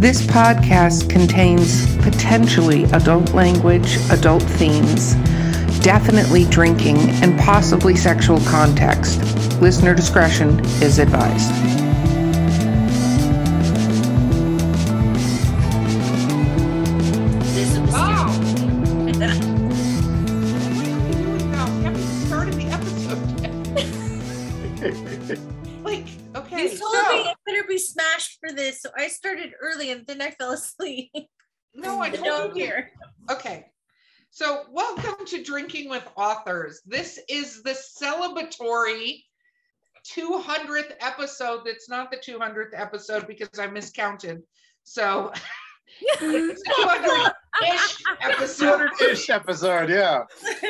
This podcast contains potentially adult language, adult themes, definitely drinking, and possibly sexual context. Listener discretion is advised. And then I fell asleep. no, I The told dog you. here. Okay. So, welcome to Drinking with Authors. This is the celebratory 200th episode. That's not the 200th episode because I miscounted. So, it's the 200-ish episode. ish episode, yeah.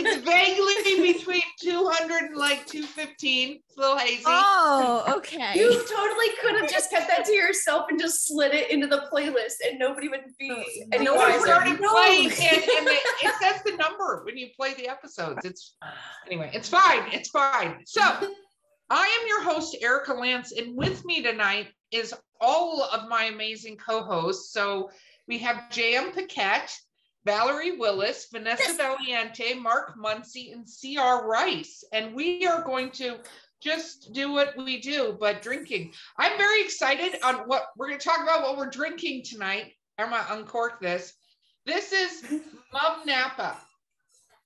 It's vaguely between 200 and like 215. It's a little hazy. Oh, okay. You totally could have just kept that to yourself and just slid it into the playlist, and nobody would be oh, any no one wiser. started playing, and, and it, it says the number when you play the episodes. It's anyway, it's fine. It's fine. So, I am your host, Erika Lance, and with me tonight is all of my amazing co-hosts. So we have J.M. Paquette, Valarie Willis, Vanessa Valiente, Mark Muncy, and C.R. Rice, and we are going to just do what we do, but drinking. I'm very excited on what we're going to talk about. What we're drinking tonight. I'm gonna uncork this. This is Mumm Napa.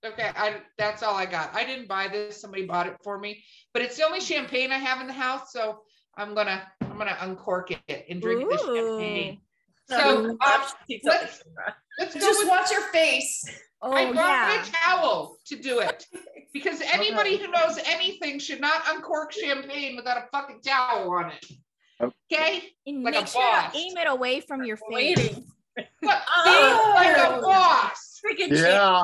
Okay, I that's all I got. I didn't buy this. Somebody bought it for me, but it's the only champagne I have in the house. So I'm gonna I'm gonna uncork it and drink this champagne. So um, let's let's go Just with. watch your face. oh, I brought yeah. a towel to do it because anybody who knows anything should not uncork champagne without a fucking towel on it. Okay, And like a make sure boss. to aim it away from your face. Waiting. but Oh. be like a boss. Freaking Yeah.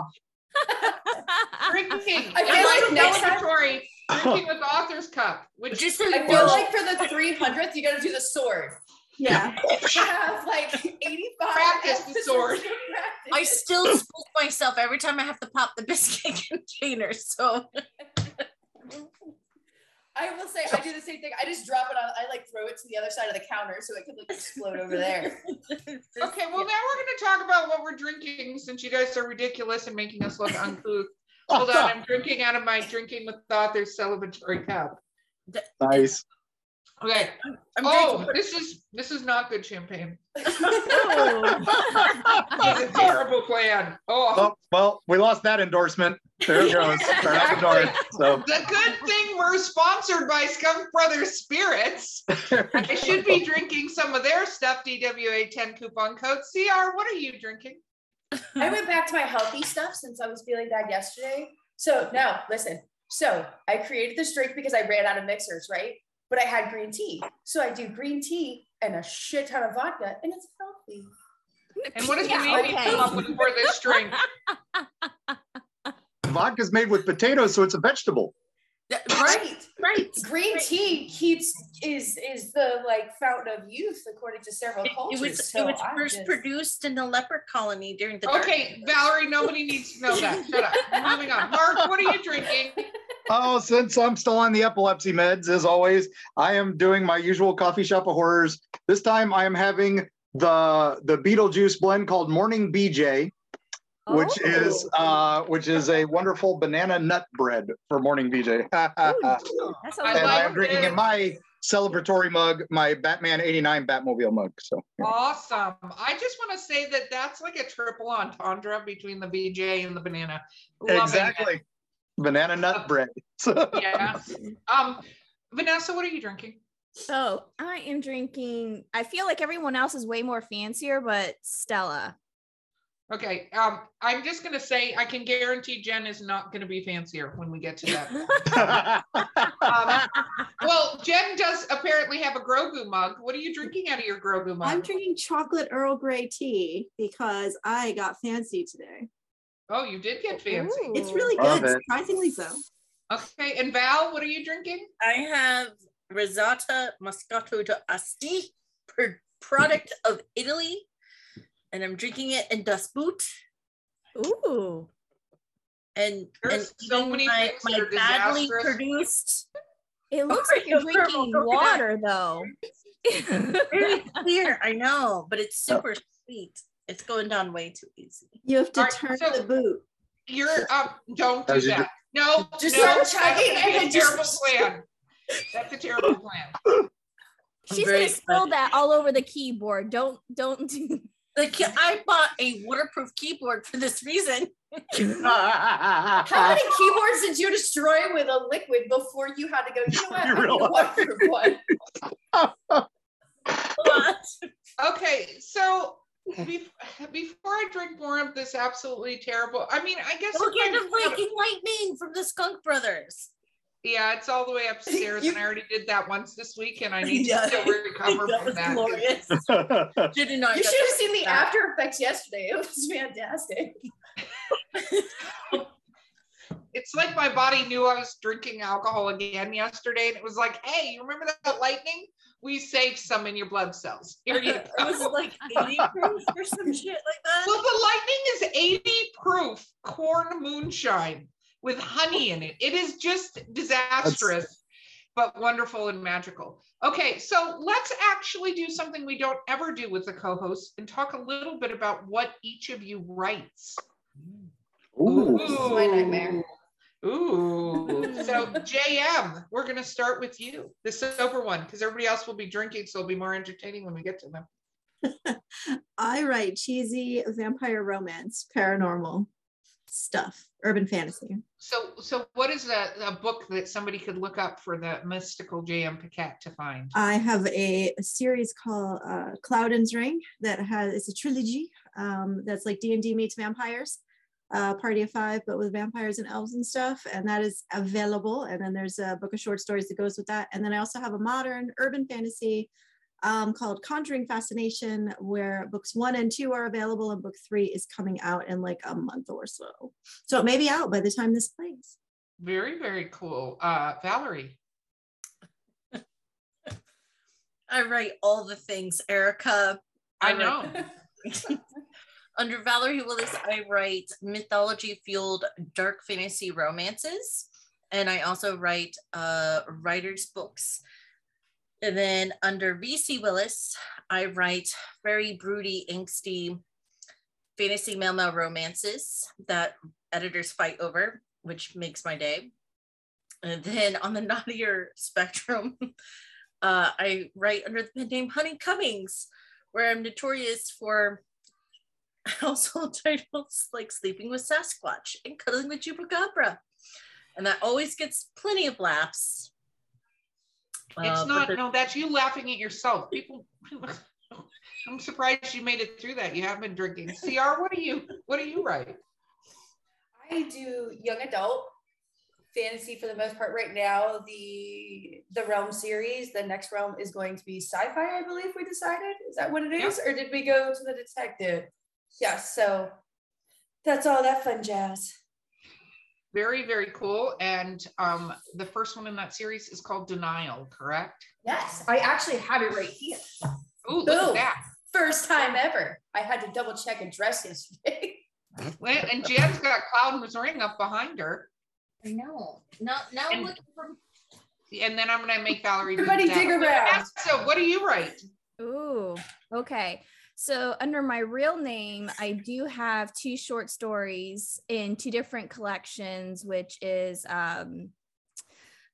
Drinking. I feel like next time- celebratory drinking with author's cup, which Just so I you feel like for the 300th, you got to do the sword. yeah. You have like 85 Practice the sword. I still spook myself every time I have to pop the biscuit container. So I will say I do the same thing. I just drop it on. I like throw it to the other side of the counter so it could like explode over there. Okay, well now we're going to talk about what we're drinking since you guys are ridiculous and making us look uncouth. Oh, Hold on, I'm drinking out of my drinking with authors celebratory cup. nice. Okay. I'm Oh, drinking. this is this is not good champagne. Oh. This is a terrible plan. Oh, Oh, well, we lost that endorsement. There it goes. Turn the door. So the good thing we're sponsored by Skunk Brothers Spirits. I should be drinking some of their stuff. DWA 10 coupon code. CR, what are you drinking? I went back to my healthy stuff since I was feeling bad yesterday. So now, listen. So I created this drink because I ran out of mixers, right? But I had green tea. So I do green tea and a shit ton of vodka, and it's healthy. And what does Yeah, the baby okay. come up with for this drink? vodka's made with potatoes, so it's a vegetable. Yeah, right, Right. right. Green tea keeps is is the like fountain of youth according to several It, cultures. it was so it was I'm first just- produced in the leper colony during the Okay, Ages. Valarie, nobody needs to know that. Shut up. Moving on. Mark, what are you drinking? Oh, since I'm still on the epilepsy meds, as always, I am doing my usual coffee shop of horrors. This time I am having the the Beetlejuice blend called Morning BJ, which is uh which is a wonderful banana nut bread for morning BJ. That I sounds and I'm drinking in my celebratory mug, my Batman 89 Batmobile mug. So Awesome. I just want to say that that's like a triple entendre between the BJ and the banana. Loving it. exactly. Banana nut bread. Yeah. Um, Vanessa, what are you drinking? So I am drinking. I feel like everyone else is way more fancier, but Stella. Okay. Um, I'm just gonna say I can guarantee Jen is not gonna be fancier when we get to that. Um, well, Jen does apparently have a Grogu mug. What are you drinking out of your Grogu mug? I'm drinking chocolate Earl Grey tea because I got fancy today. oh, you did get fancy. It's really good, it. surprisingly so. Okay. And Val, what are you drinking? I have Risata Moscato d'Asti, pr- product of Italy, and I'm drinking it in dust Boot. Ooh. And, and so even many my, things my are badly disastrous. produced It looks like you're drinking water though. Very clear, I know, but it's super sweet. It's going down way too easy. You have to All right, turn so- the boot. You're um don't do you that. No, Just no, start that's chugging a terrible plan. That's a terrible plan. She's gonna spill excited. that all over the keyboard. Don't don't do The ki- I bought a waterproof keyboard for this reason. How many keyboards did you destroy with a liquid before you had to go? You know what? You I need a waterproof one. Okay, so before I drink more of this absolutely terrible, I mean, I guess Look if at I- the Viking lightning from the Skunk Brothers. Yeah, it's all the way upstairs, You- and I already did that once this week, and I need Yeah. to still recover that from was that. glorious. Did not You should have to seen the that. after effects yesterday. It was fantastic. It's like my body knew I was drinking alcohol again yesterday, and it was like, "Hey, you remember that lightning? We saved some in your blood cells. Here you It was like 80 proof or some shit like that. Well, the lightning is 80 proof corn moonshine with honey in it. It is just disastrous, but wonderful and magical. Okay, so let's actually do something we don't ever do with the co hosts and talk a little bit about what each of you writes. Ooh. This is my nightmare. Ooh. So, JM, we're going to start with you, the sober one, because everybody else will be drinking, so it'll be more entertaining when we get to them. I write cheesy vampire romance, paranormal stuff, urban fantasy. So, so what is a, a book that somebody could look up for the mystical J.M. Paquette to find? I have a, a series called uh, Klauden's Ring that has it's a trilogy um, that's like D and D meets vampires, uh, Party of Five, but with vampires and elves and stuff, and that is available. And then there's a book of short stories that goes with that. And then I also have a modern urban fantasy um, called Conjuring Fascination, where books one and two are available, and book three is coming out in like a month or so. So it may be out by the time this plays. Very, very cool. Uh, Valarie. I write all the things, Erika. I write- know. Under Valarie Willis, I write mythology fueled dark fantasy romances. And I also write uh, writer's books. And then under VC Willis, I write very broody, angsty fantasy male male romances that editors fight over, which makes my day. And then on the naughtier spectrum, uh, I write under the pen name Honey Cummings, where I'm notorious for household titles like Sleeping with Sasquatch and Cuddling with Chupacabra. And that always gets plenty of laughs. It's Uh, not, no, that's you laughing at yourself. People, I'm surprised you made it through that. You have been drinking. CR, what do you, what do you write? I do young adult fantasy for the most part right now. The the Realm series, the next realm is going to be sci-fi, I believe we decided. Is that what it is? Or did we go to the detective? Yes, so that's all that fun jazz. Very, very cool. And um, the first one in that series is called Denial, correct? Yes, I actually have it right here. Ooh, look at that. First time ever. I had to double check address yesterday. Well, And Jen's got Klauden's Ring up behind her. I know. Now, now And- I'm looking for And then I'm going to make Valarie Everybody that. dig around. So what do you write? Ooh, okay. So under my real name, I do have two short stories in two different collections, which is um,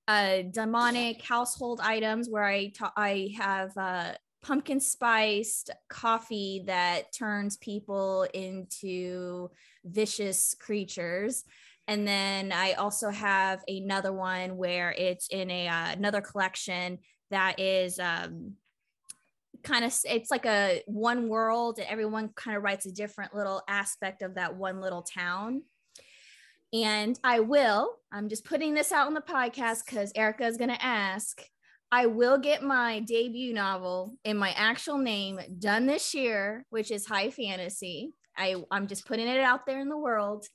uh, demonic household items, where I ta- I have uh, pumpkin spiced coffee that turns people into vicious creatures. And then I also have another one where it's in a uh, another collection that is um, kind of it's like a one world and everyone kind of writes a different little aspect of that one little town. And i will i'm just putting this out on the podcast because erika is going to ask i will get my debut novel in my actual name done this year which is high fantasy. I, i'm just putting it out there in the world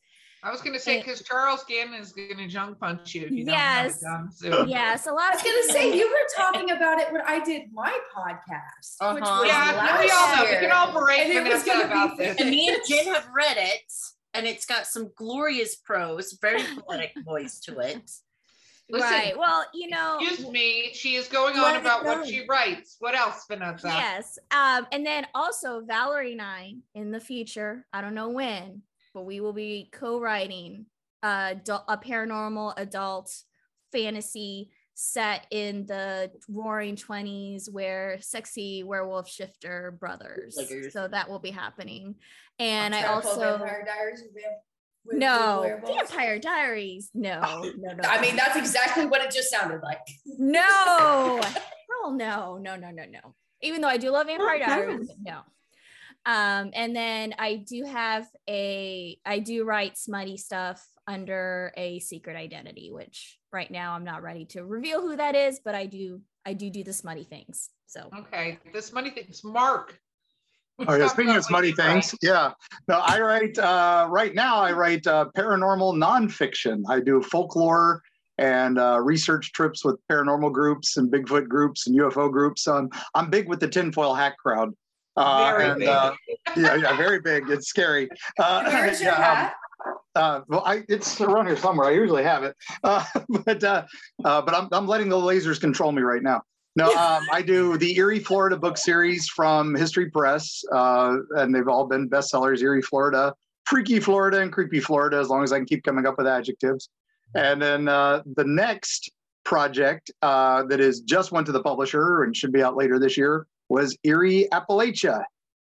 I was going to say, because Charles Gannon is going to junk punch you if you Yes. don't have it done yes a lot I was gonna say you were talking about it when I did my podcast, Uh-huh. was Yeah, last we all know. We can all berate And it was gonna about be- this. and me and Jen have read it, and it's got some glorious prose, very poetic voice to it. Listen, right. Well, you know, Excuse me. She is going on about what she writes. What else, Vanessa? yes. Um, and then also Valarie and I in the future, I don't know when, but we will be co-writing uh, adult, a paranormal adult fantasy set in the roaring 20s where sexy werewolf shifter brothers. Like- so that will be happening. And i Trying to pull also Vampire Diaries with vamp- with- with no werewolves. vampire diaries no no no I mean, that's exactly what it just sounded like. no! Hell no no no no no. Even though i do love vampire diaries no um and then i do have a i do write smutty stuff under a secret identity which right now i'm not ready to reveal who that is but i do i do do the smutty things so Okay. This money thing's Mark. Oh yeah, Talk speaking of smutty you write. things, yeah. No, I write uh, right now. I write uh, paranormal nonfiction. I do folklore and uh, research trips with paranormal groups and Bigfoot groups and UFO groups. Um, I'm big with the tinfoil hack crowd. Uh, Very and, big. Uh, yeah, yeah, very big. It's scary. Uh, Where's your hat? uh, well, I, it's around here somewhere. I usually have it, uh, but uh, uh, but I'm I'm letting the lasers control me right now. No, um, I do the Eerie, Florida book series from History Press, uh, and they've all been bestsellers. Eerie, Florida, Freaky Florida, and Creepy Florida. As long as I can keep coming up with adjectives, and then uh, the next project uh, that is just went to the publisher and should be out later this year was Eerie, Appalachia.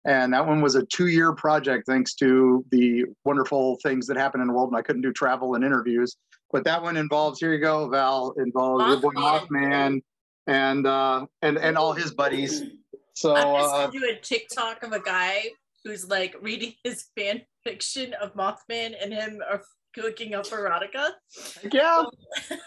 And that one was a two year project, thanks to the wonderful things that happened in the world. And I couldn't do travel and interviews. But that one involves, here you go, Val, involves your boy Mothman. And uh and and all his buddies. So I'm just uh do a TikTok of a guy who's like reading his fan fiction of Mothman and him are cooking up erotica. yeah.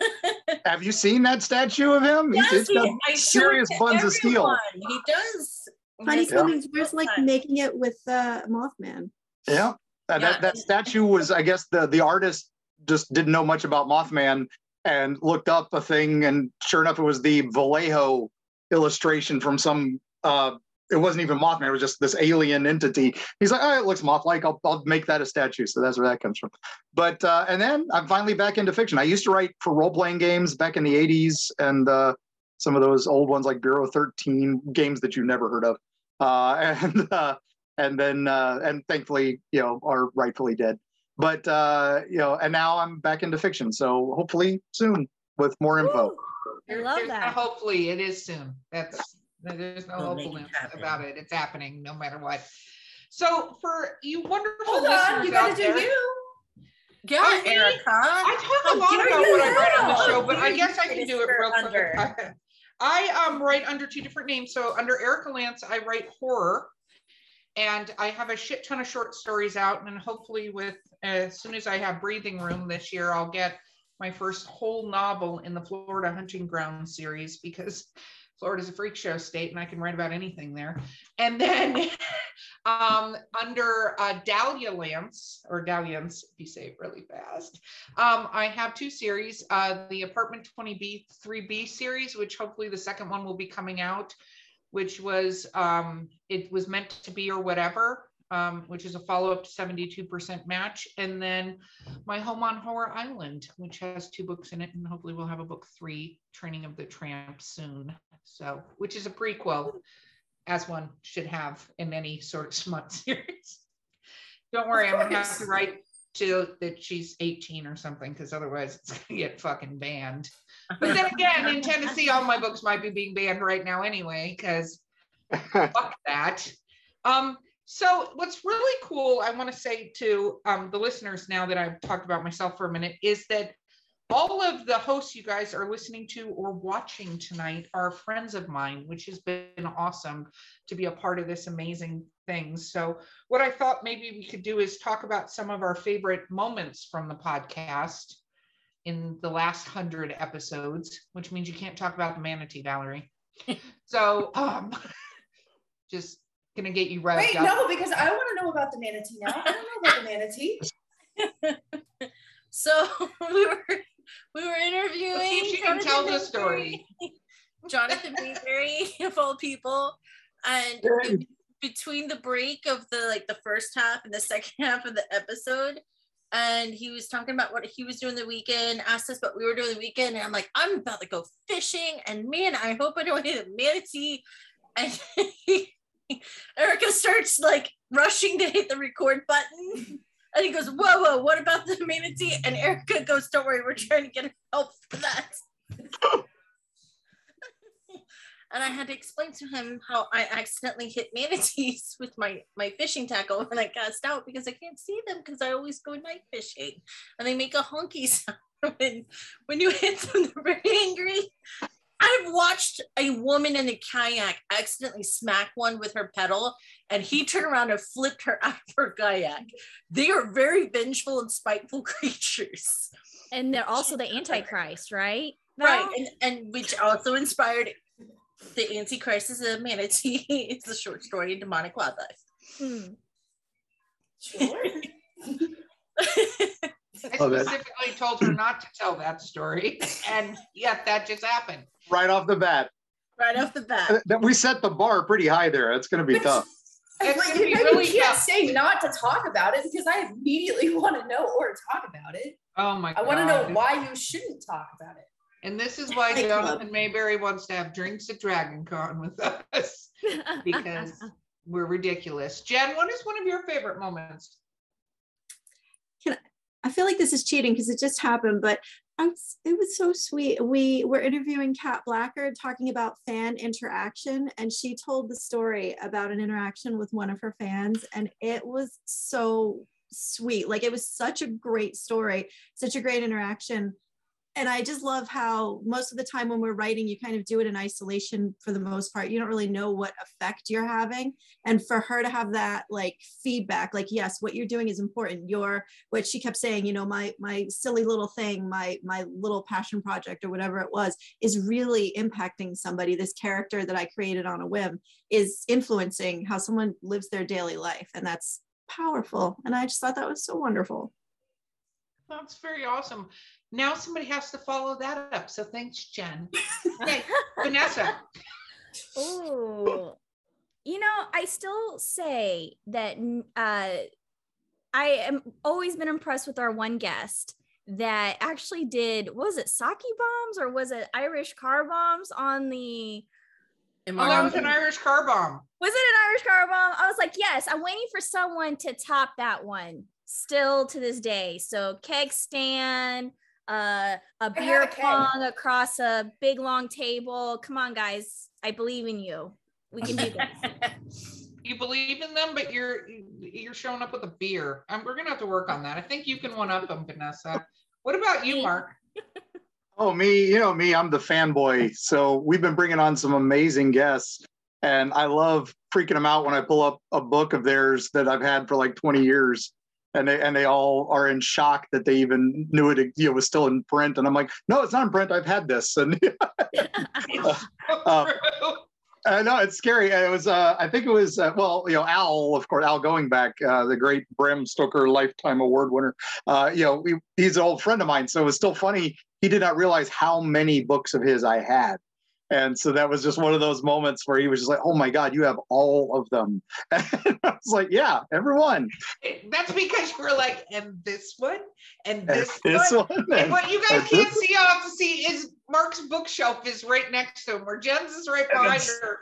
Have you seen that statue of him? He's- Yes, it's he- got I serious it to buns of steel. He does. Honeycombs, where's like making it with uh, Mothman? Yeah. Uh, Yeah. That that statue was, I guess, the the artist just didn't know much about Mothman and looked up a thing, and sure enough, it was the Vallejo illustration from some. uh It wasn't even Mothman; it was just this alien entity. He's like, "Oh, it looks moth-like. I'll I'll make that a statue." So that's where that comes from. But uh, and then I'm finally back into fiction. I used to write for role-playing games back in the '80s, and uh, some of those old ones like Bureau 13 games that you've never heard of. Uh, and uh, and then uh, and thankfully you know are rightfully dead but uh you know and now i'm back into fiction so hopefully soon with more info Woo! I love that. hopefully, it is soon. That's there's no We'll make it hopefulness about it. It's happening no matter what. So for you wonderful Hold listeners on, you out gotta do there, you. Yeah, Oh. Erika. I talk a lot about you what I write on the show, but I guess I can do it this real quick. I um write under two different names. So under Erika Lance, I write horror, and I have a shit ton of short stories out. And hopefully, with as soon as I have breathing room this year, I'll get my first whole novel in the Florida Hunting Ground series because Florida's a freak show state, and I can write about anything there. And then um, under uh, Dahlia Lance or Dalliance, if you say it really fast, um, I have two series, uh, the Apartment 20B 3B series, which hopefully the second one will be coming out, which was um, it was meant to be or whatever, um, which is a follow-up to 72% match, and then my home on Horror Island, which has two books in it, and hopefully we'll have a book three, Training of the Tramp, soon. So, which is a prequel, as one should have in any sort of smut series. Don't worry, I'm gonna have to write to that she's 18 or something, because otherwise it's gonna get fucking banned. But then again, in Tennessee, all my books might be being banned right now anyway, because fuck that. Um, so what's really cool, I want to say to um, the listeners now that I've talked about myself for a minute, is that all of the hosts you guys are listening to or watching tonight are friends of mine, which has been awesome to be a part of this amazing thing. So what I thought maybe we could do is talk about some of our favorite moments from the podcast in the last hundred episodes, which means you can't talk about the manatee, Valarie. so um just gonna get you revved Wait, up. no, because I want to know about the manatee now. I don't know about the manatee. So we were we were interviewing. Let's see if she can Jonathan tell the story. Jonathan Maberry of all people, and Good. between the break of the like the first half and the second half of the episode, and he was talking about what he was doing the weekend, asked us what we were doing the weekend, and I'm like, I'm about to go fishing, and man, I hope I don't hit a manatee. And Erika starts like rushing to hit the record button. And he goes, Whoa, whoa, what about the manatee? And Erika goes, Don't worry, we're trying to get help for that. and I had to explain to him how I accidentally hit manatees with my my fishing tackle when I cast out because I can't see them because I always go night fishing and they make a honky sound when when you hit them. They're very angry. I've watched a woman in a kayak accidentally smack one with her pedal, and he turned around and flipped her out of her kayak. They are very vengeful and spiteful creatures. And they're also the Antichrist, right? Right. And, and which also inspired the Antichrist is a manatee. it's a short story, in Demonic Wildlife. Hmm. Sure. I specifically told her not to tell that story, and yet that just happened. Right off the bat. Right off the bat. Uh, That we set the bar pretty high there. It's going to be tough. It's Like, gonna you know, really you can't tough. say not to talk about it because I immediately want to know or talk about it. Oh my god, I god! want to know why you shouldn't talk about it. And this is why Jonathan Maberry wants to have drinks at Dragon Con with us because we're ridiculous. Jen, what is one of your favorite moments? Can I feel like this is cheating because it just happened, but I was, it was so sweet. We were interviewing Kat Blacker talking about fan interaction, and she told the story about an interaction with one of her fans, and it was so sweet. Like it was such a great story, such a great interaction. And I just love how most of the time when we're writing, you kind of do it in isolation for the most part. You don't really know what effect you're having. And for her to have that like feedback, like, yes, what you're doing is important. Your what she kept saying you know my my silly little thing my my little passion project or whatever it was is really impacting somebody this character that i created on a whim is influencing how someone lives their daily life and that's powerful and i just thought that was so wonderful That's very awesome. Now somebody has to follow that up. So thanks, Jen. Okay, Vanessa. Ooh. You know, I still say that uh, I am always been impressed with our one guest that actually did was it sake bombs or was it Irish car bombs on the Oh, that was an Irish car bomb. was it an Irish car bomb? I was like, yes, I'm waiting for someone to top that one still to this day. So keg stand, uh, a beer a keg. pong across a big long table. Come on, guys. I believe in you. We can do this. You believe in them, but you're you're showing up with a beer. Um, we're gonna have to work on that. I think you can one up them, Vanessa. What about you, Mark? Oh, me, you know me, I'm the fanboy. So we've been bringing on some amazing guests. And I love freaking them out when I pull up a book of theirs that I've had for like 20 years. And they and they all are in shock that they even knew it you know, was still in print. And I'm like, no, it's not in print. I've had this. And Uh, I know it's scary. It was, uh, I think it was, uh, well, you know, Al, of course, Al going back, uh, the great Bram Stoker Lifetime Award winner. Uh, you know, we, he's an old friend of mine, so it was still funny. He did not realize how many books of his I had, and so that was just one of those moments where he was just like, "Oh my God, you have all of them!" And I was like, "Yeah, everyone." That's because you were like, and this one, and And this, this one. one, And what you guys can't this- see, have to see is Mark's bookshelf is right next to him, where Jen's is right behind her.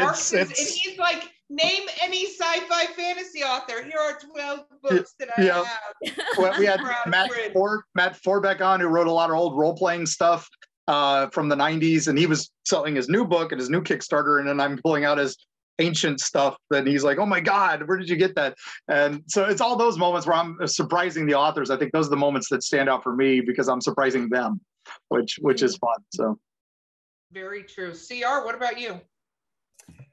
Mark's It's, is, and he's like, name any sci-fi fantasy author. Here are 12 books that I yeah. have. well, we had Matt. For, Matt Forbeck on, who wrote a lot of old role playing stuff uh, from the '90s, and he was selling his new book and his new Kickstarter, and then I'm pulling out his ancient stuff, and he's like, "Oh my God, where did you get that?" And so it's all those moments where I'm surprising the authors. I think those are the moments that stand out for me because I'm surprising them, which which is fun. So Very true. CR, what about you?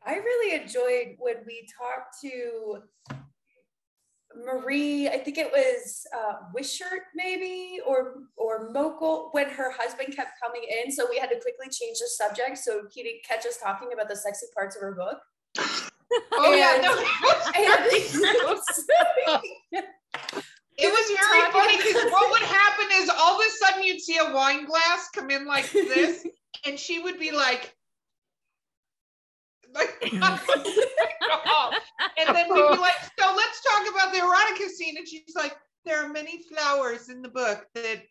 I really enjoyed when we talked to Marie. I think it was uh, Wishart, maybe, or or Mokel, when her husband kept coming in. So we had to quickly change the subject so he didn't catch us talking about the sexy parts of her book. Oh yeah, And- no, And- it was very funny because what would happen is all of a sudden you'd see a wine glass come in like this, and she would be like, like, and then we'd be like, so let's talk about the erotica scene, and she's like, there are many flowers in the book that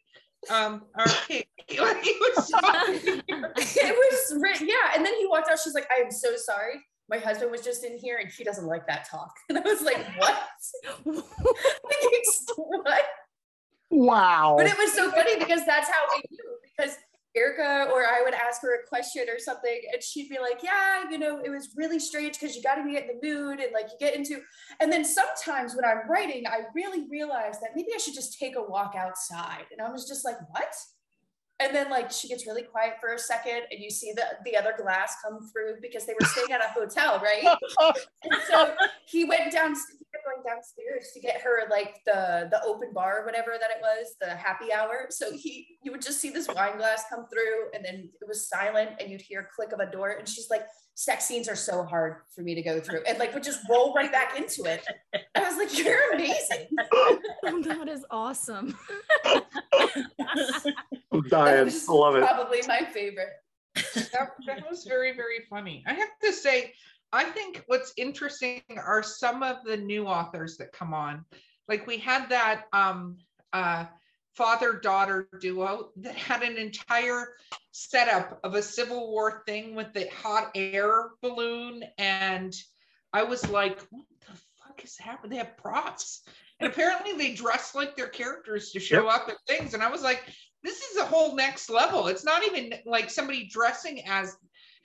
um are pink. Like he was so it was written, yeah. And then he walked out. She's like, I am so sorry. My husband was just in here and he doesn't like that talk. And I was like, what? like, what? Wow. But it was so funny because that's how we knew. Because Erika or I would ask her a question or something, and she'd be like, "Yeah, you know, it was really strange because you got to get in the mood and like you get into." And then sometimes when I'm writing, I really realize that maybe I should just take a walk outside, and I was just like, "What?" And then like she gets really quiet for a second, and you see the the other glass come through because they were staying at a hotel, right? and so he went down he kept going downstairs to get her like the the open bar whatever that it was the happy hour so he you would just see this wine glass come through and then it was silent and you'd hear a click of a door and she's like sex scenes are so hard for me to go through and like would just roll right back into it i was like you're amazing Oh, that is awesome. I'm That dying. was I love it. probably my favorite that, that was very very funny i have to say i think what's interesting are some of the new authors that come on. Like we had that um uh father daughter duo that had an entire setup of a civil war thing with the hot air balloon. And i was like what the fuck is happening? They have props. And apparently they dress like their characters to show up at things. And i was like this is a whole next level. It's not even like somebody dressing as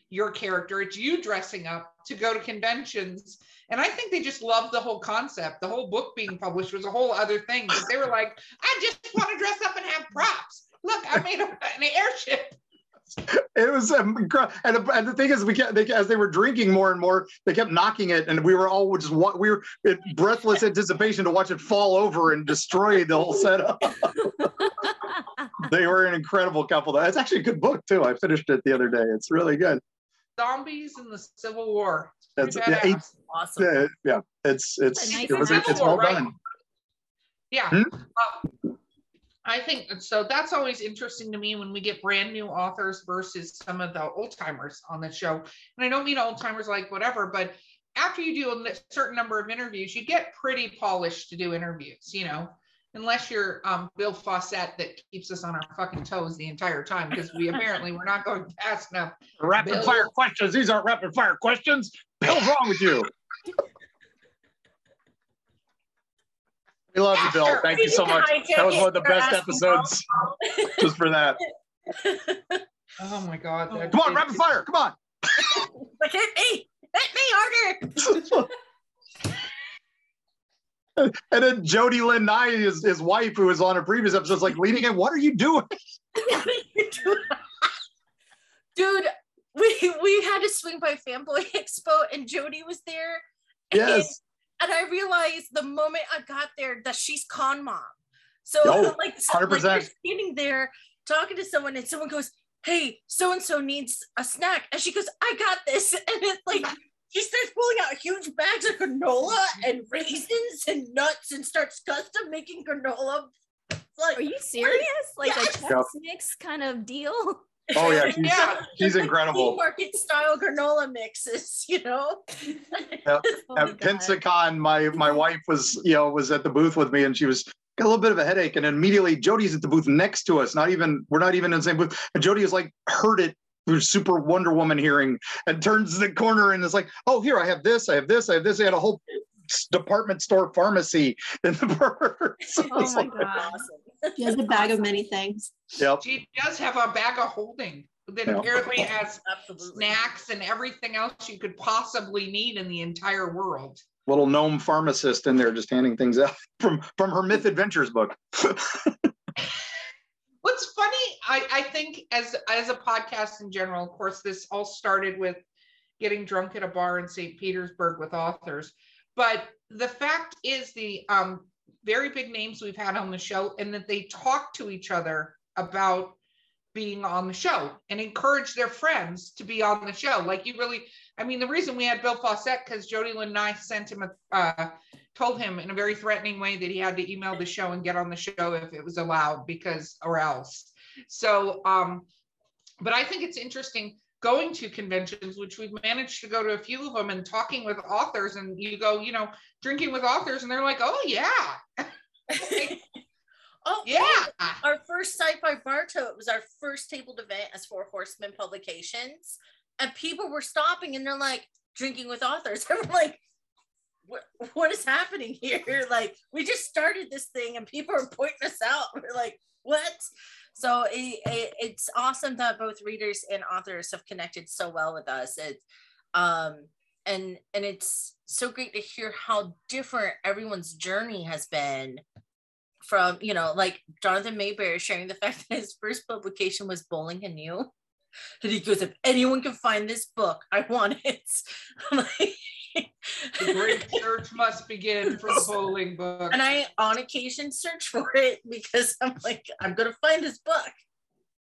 your character, it's you dressing up to go to conventions. And I think they just loved the whole concept. The whole book being published was a whole other thing because they were like, I just want to dress up and have props. Look, I made a, an airship. It was incre- and, the- and the thing is, we kept they, as they were drinking more and more, they kept knocking it, and we were all just we were in breathless anticipation to watch it fall over and destroy the whole setup. they were an incredible couple. It's actually a good book too. I finished it the other day. It's really good. Zombies in the Civil War. It's Pretty yeah, eight, badass. Awesome. yeah, yeah. It's it's nice it was Civil it's War, well right? done. Yeah. Hmm? Uh, I think so. That's always interesting to me when we get brand new authors versus some of the old timers on the show. And I don't mean old timers like whatever, but after you do a certain number of interviews, you get pretty polished to do interviews, you know, unless you're um, Bill Fawcett that keeps us on our fucking toes the entire time because we apparently we're not going fast enough. Rapid Bill. fire questions. These aren't rapid fire questions. The hell's wrong with you? We love you, Bill. Thank you so much. That was one of the best episodes just for that. Oh my God. Come on, rapid fire. Come on. Hit me, hit me harder. And then Jody Lynn Nye, his, his wife, who was on a previous episode, is like leaning in. What are you doing? Dude, we we had to swing by Fanboy Expo and Jody was there. Yes. And, and I realized the moment I got there that she's con mom. So Oh, like, so, like 100%. you're standing there talking to someone and someone goes, Hey, so and so needs a snack. And she goes, I got this. And it's like she starts pulling out huge bags of granola and raisins and nuts and starts custom making granola. Like, Are you serious? Like a Yes. Chex Mix kind of deal? Oh yeah, she's, Yeah. she's incredible. market style granola mixes, you know? Oh At Pensacon, my my wife was you know was at the booth with me, and she was got a little bit of a headache, and immediately Jody's at the booth next to us. Not even we're not even in the same booth, and Jody is like heard it through super Wonder Woman hearing, and turns the corner and is like, "Oh, here I have this, I have this, I have this." I had a whole department store pharmacy in the purse. Oh my like- god. She has a bag of many things. Yep. She does have a bag of holding that Yeah. apparently has Absolutely. snacks and everything else you could possibly need in the entire world. Little gnome pharmacist in there just handing things out from from her Myth Adventures book. What's funny, I, I think as as a podcast in general, of course, this all started with getting drunk at a bar in St. Petersburg with authors. But the fact is the um, very big names we've had on the show and that they talk to each other about being on the show and encourage their friends to be on the show. Like you really, I mean, the reason we had Bill Fawcett because Jody Lynn and I sent him a, uh, told him in a very threatening way that he had to email the show and get on the show if it was allowed because or else. So, um, but I think it's interesting going to conventions, which we've managed to go to a few of them and talking with authors. And you go, you know, drinking with authors, and they're like, oh, yeah. oh Yeah. our first sci-fi bar It was our first tabled event as Four Horsemen Publications, and people were stopping and they're like drinking with authors. We're like, what, is happening here? Like, we just started this thing and people are pointing us out. We're like, what? So it, it, it's awesome that both readers and authors have connected so well with us. It, um, and and it's so great to hear how different everyone's journey has been from you know like jonathan maberry sharing the fact that his first publication was bowling you and he goes if anyone can find this book i want it like- The great search must begin for the bowling book. and i on occasion search for it because i'm like i'm gonna find this book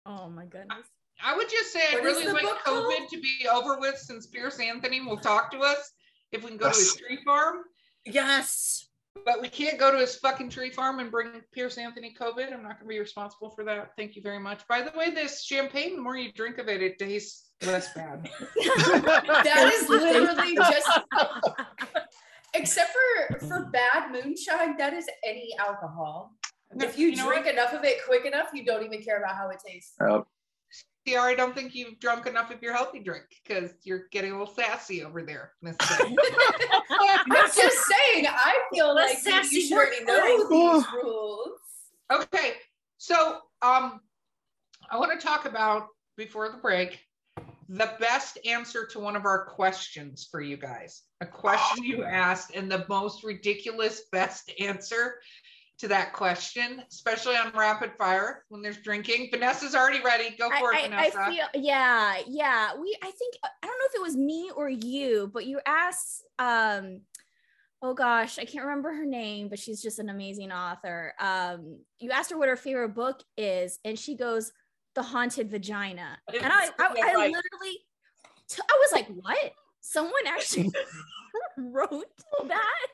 Oh my goodness. I would just say I'd really the like COVID called? to be over with since Piers Anthony will talk to us if we can go to a Yes. tree farm. yes But we can't go to his fucking tree farm and bring Piers Anthony COVID. I'm not going to be responsible for that. Thank you very much. By the way, this champagne, the more you drink of it, it tastes less bad. That is literally just except for for bad moonshine, that is any alcohol. If you, know drink what? enough of it quick enough, you don't even care about how it tastes. CR, I don't think you've drunk enough of your healthy drink because you're getting a little sassy over there. Miss I'm just saying, I feel Less like sassy you should already know these rules. Okay, so um, I want to talk about before the break the best answer to one of our questions for you guys. A question you asked, and the most ridiculous best answer to that question, especially on rapid fire when there's drinking. Vanessa's already ready. Go for it, I, I, Vanessa. I feel yeah yeah we i think i don't know if it was me or you but you asked um oh gosh i can't remember her name but she's just an amazing author um you asked her what her favorite book is and she goes the haunted vagina and i i, I literally t- i was like what someone actually wrote that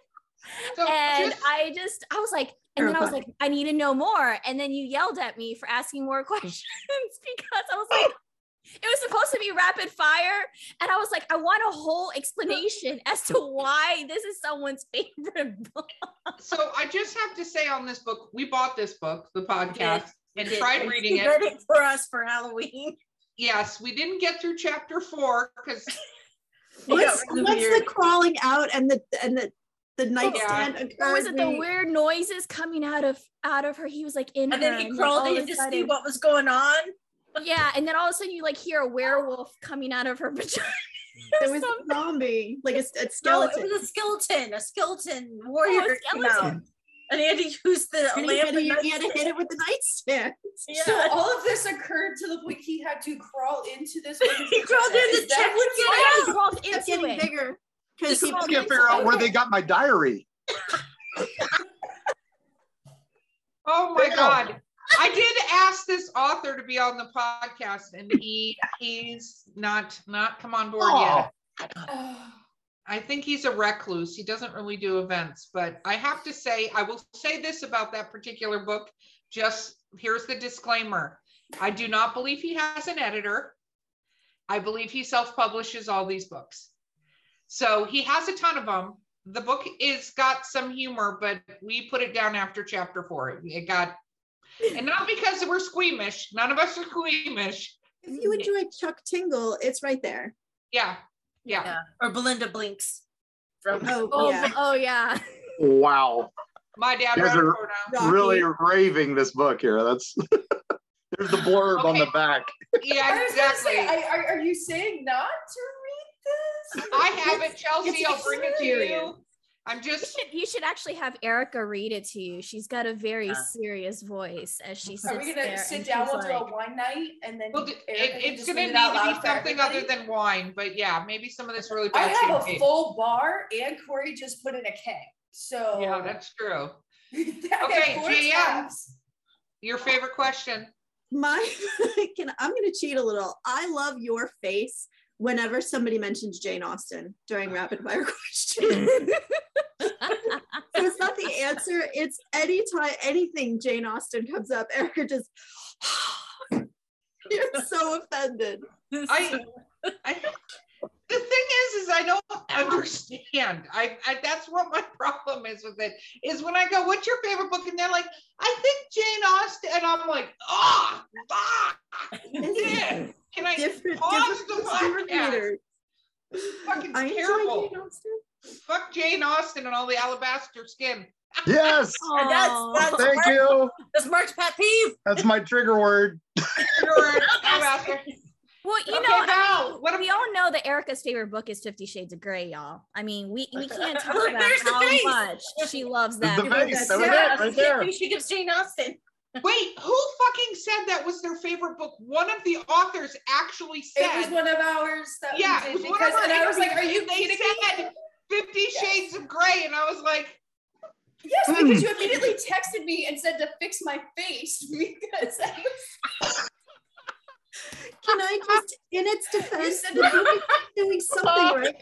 so and just- I just I was like, and then I was like, I need to know more. And then you yelled at me for asking more questions because I was like, it was supposed to be rapid fire. And I was like, I want a whole explanation as to why this is someone's favorite book. so I just have to say on this book, we bought this book, the podcast, and tried reading it. it for us for halloween Yes, we didn't get through chapter four because What's, really what's the crawling out and the and the the nightstand Or was occurred it the weird noises coming out of out of her? He was like in and her, then he and crawled all of a in to see what was going on Yeah, and then all of a sudden you like hear a werewolf coming out of her vagina. There was something. a zombie, like a, a no skeleton. it was a skeleton a skeleton oh, warrior came skeleton. and he had to use the and he lamp had, to, and he had to hit it with the nightstand. yeah. So all of this occurred to the point he had to crawl into this. woman's He crawled vagina. in Is to that check what's it going he crawls into getting it. bigger because Just he can't figure out where they got my diary. Oh my Damn. God. I did ask this author to be on the podcast and he he's not not come on board Oh. yet. I think he's a recluse. He doesn't really do events, but I have to say, I will say this about that particular book. Just here's the disclaimer. I do not believe he has an editor. I believe he self-publishes all these books. So he has a ton of them. The book is got some humor, but we put it down after chapter four. It- It got, and not because we're squeamish. None of us are squeamish. If you enjoy Chuck Tingle, it's right there. Yeah, yeah. Yeah. or belinda blinks from Oh, Oh yeah. oh yeah. Wow. My dad You wrote are for now. Rocky. Really raving this book here. That's there's the blurb on the back. Yeah, I was exactly. say, I, are, are you saying not to read this? I have it, Chelsea. it's I'll bring it to you. I'm You just, should, you should actually have Erika read it to you. She's got a very Yeah. serious voice as she sits Are we there. gonna sit down? she's We'll do a wine night, and then well, it, Erika can it's just gonna need to be loud for something other than wine, but yeah, maybe some of this really I bad have a full bar, and Corey just put in a keg. So Yeah, that's true. okay, Okay, GM. Your favorite question? My can I'm gonna cheat a little. I love your face whenever somebody mentions Jane Austen during rapid fire questions. so it's not the answer. It's anytime anything Jane Austen comes up, Erika just you're so offended. I, I, the thing is, is I don't understand. I, I that's what my problem is with it. Is when I go, "What's your favorite book?" and they're like, "I think Jane Austen," and I'm like, "Oh, ah, yeah. Can I different, pause different, the podcast?" Fucking I terrible. Jane Fuck Jane Austen and all the alabaster skin. Yes. And that's, that's, Thank Mark- you. that's Mark's pet peeve. That's my trigger word. You're an alabaster. Well, you Okay, know, I mean, what we all know that Erika's favorite book is Fifty Shades of Grey, y'all. I mean, we, we can't talk about how face. much she loves that. the book. face. That was Yeah, it right there. She gives Jane Austen. Wait, who fucking said that was their favorite book? One of the authors actually said. It was one of ours that yeah, we it did was one because, of our and I was like, "Are you and they kidding me?" said Fifty Shades of Grey, and I was like, Yes, Hmm. because you immediately texted me and said to fix my face because I was Can I just, in its defense, said the book is doing something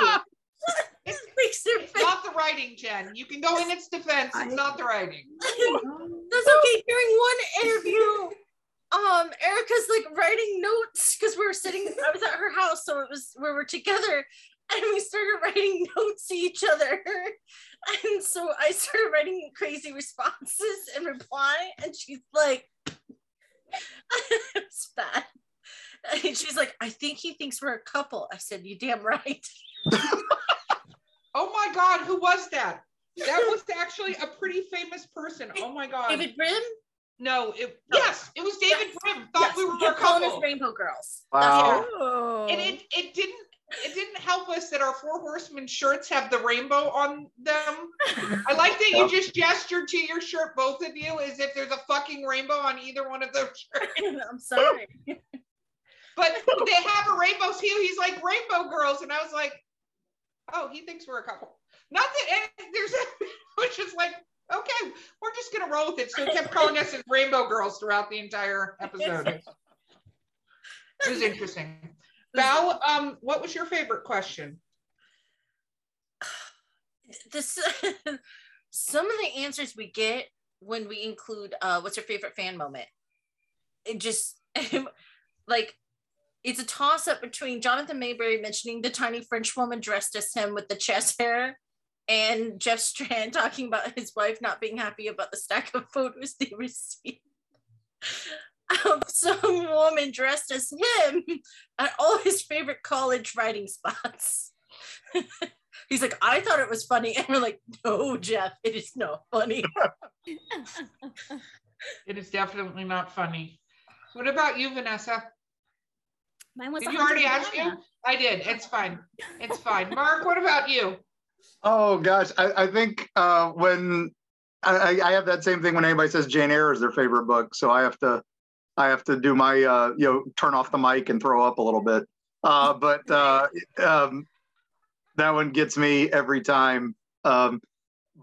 right? 'cause It sounds like crazy. It makes her "It's not the writing, Jen. You can go in its defense. It's not the writing." That's okay. During one interview, um, Erika's like writing notes because we were sitting. I was at her house, so it was where we were together, and we started writing notes to each other. And so I started writing crazy responses in reply, and she's like, "It's bad." And she's like, "I think he thinks we're a couple." I said, "You damn right." Oh my God, who was that? That was actually a pretty famous person. Oh my God. David Brin. no, it No. yes, it was David Yes. Brin. Thought Yes, we were he a kept calling us. Rainbow Girls. Wow. Oh. And it it didn't it didn't help us that our four horsemen shirts have the rainbow on them. I like that you just gestured to your shirt, both of you, as if there's a fucking rainbow on either one of those shirts. I'm sorry. But they have a rainbow hue. He's like rainbow girls, and I was like, oh, he thinks we're a couple. Not that there's a which is like, okay, we're just gonna roll with it. So he kept calling us as rainbow girls throughout the entire episode. It was interesting. Val, um, what was your favorite question? this some of the answers we get when we include uh what's your favorite fan moment it just like it's a toss up between jonathan maberry mentioning the tiny french woman dressed as him with the chest hair and jeff strand talking about his wife not being happy about the stack of photos they received of some woman dressed as him at all his favorite college writing spots He's like, I thought it was funny. And we're like, no, Jeff, it is not funny. It is definitely not funny. What about you, Vanessa? Mine was Did you already ask you? I did. It's fine. It's fine. Mark, what about you? Oh gosh, I, I think uh, when I, I- I have that same thing when anybody says Jane Eyre is their favorite book, so I have to I have to do my uh, you know turn off the mic and throw up a little bit. Uh, but uh, um, that one gets me every time. Um,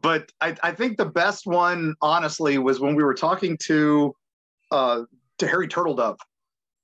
but I, I think the best one, honestly, was when we were talking to uh, to Harry Turtledove,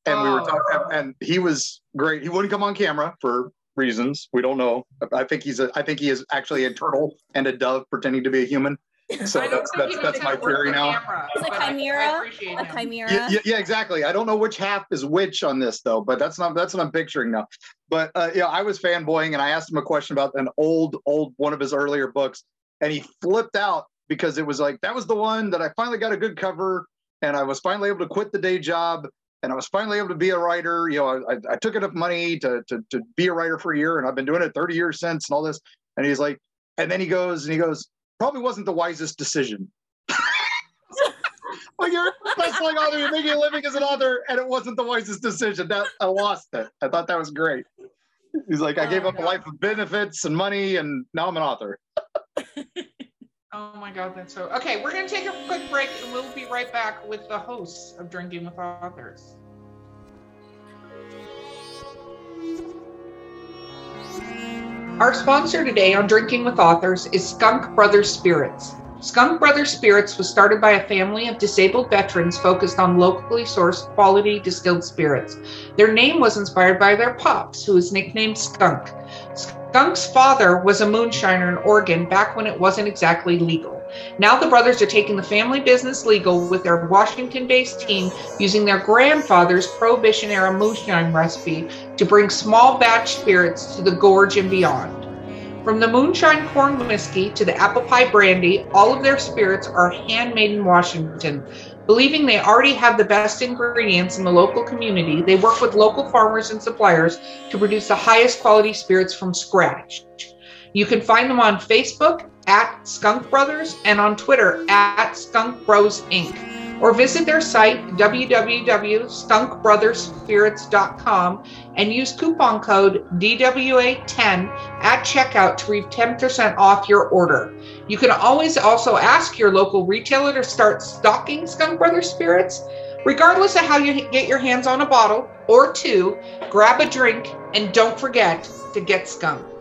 and we were Oh. talking, and he was great. He wouldn't come on camera for reasons we don't know. I think he's a I think he is actually a turtle and a dove pretending to be a human. So that's that's that's my how to work theory now. camera, It's a but I- I chimera, appreciate a chimera. Yeah, yeah, yeah, exactly. I don't know which half is which on this though, but that's not that's what I'm picturing now. But uh, yeah, I was fanboying and I asked him a question about an old, old one of his earlier books, and he flipped out because it was like that was the one that I finally got a good cover, and I was finally able to quit the day job, and I was finally able to be a writer. You know, I, I took enough money to, to to be a writer for a year, and I've been doing it 30 years since, and all this. And he's like, and then he goes and he goes, probably wasn't the wisest decision. Well, you're a best-selling author. You're making a living as an author, and it wasn't the wisest decision. That I lost it. I thought that was great. He's like, I oh gave Oh, up a life of benefits and money, and now I'm an author. Oh my God, that's so. Okay, we're going to take a quick break and we'll be right back with the hosts of Drinking with Authors. Our sponsor today on Drinking with Authors is Skunk Brothers Spirits. Skunk Brothers Spirits was started by a family of disabled veterans focused on locally sourced quality distilled spirits. Their name was inspired by their pops, who was nicknamed. Skunk Skunk's father was a moonshiner in Oregon back when it wasn't exactly legal. Now the brothers are taking the family business legal with their Washington based team using their grandfather's Prohibition era moonshine recipe to bring small batch spirits to the gorge and beyond. From the moonshine corn whiskey to the apple pie brandy, all of their spirits are handmade in Washington. Believing they already have the best ingredients in the local community, they work with local farmers and suppliers to produce the highest quality spirits from scratch. You can find them on Facebook at Skunk Brothers and on Twitter at Skunk Bros Inc. Or visit their site www.skunkbrothersspirits.com and use coupon code DWA10 at checkout to reach 10% off your order. You can always also ask your local retailer to start stocking Skunk Brothers spirits. Regardless of how you get your hands on a bottle or two, grab a drink and don't forget to get skunked.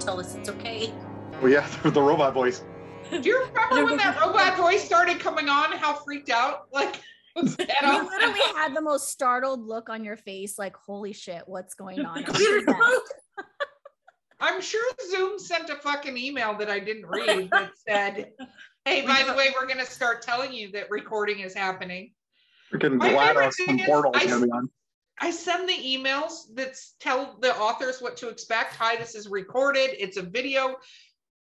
Tell us it's okay. Well, yeah, the robot voice. Do you remember when that robot voice started coming on? How freaked out? Like, was that You on? literally had the most startled look on your face, like, holy shit, what's going on? I'm sure Zoom sent a fucking email that I didn't read that said, "Hey, by the way, we're going to start telling you that recording is happening." Freaking My favorite GLaDOS thing from is Portal I- gonna on. I send the emails that tell the authors what to expect. Hi, this is recorded. It's a video.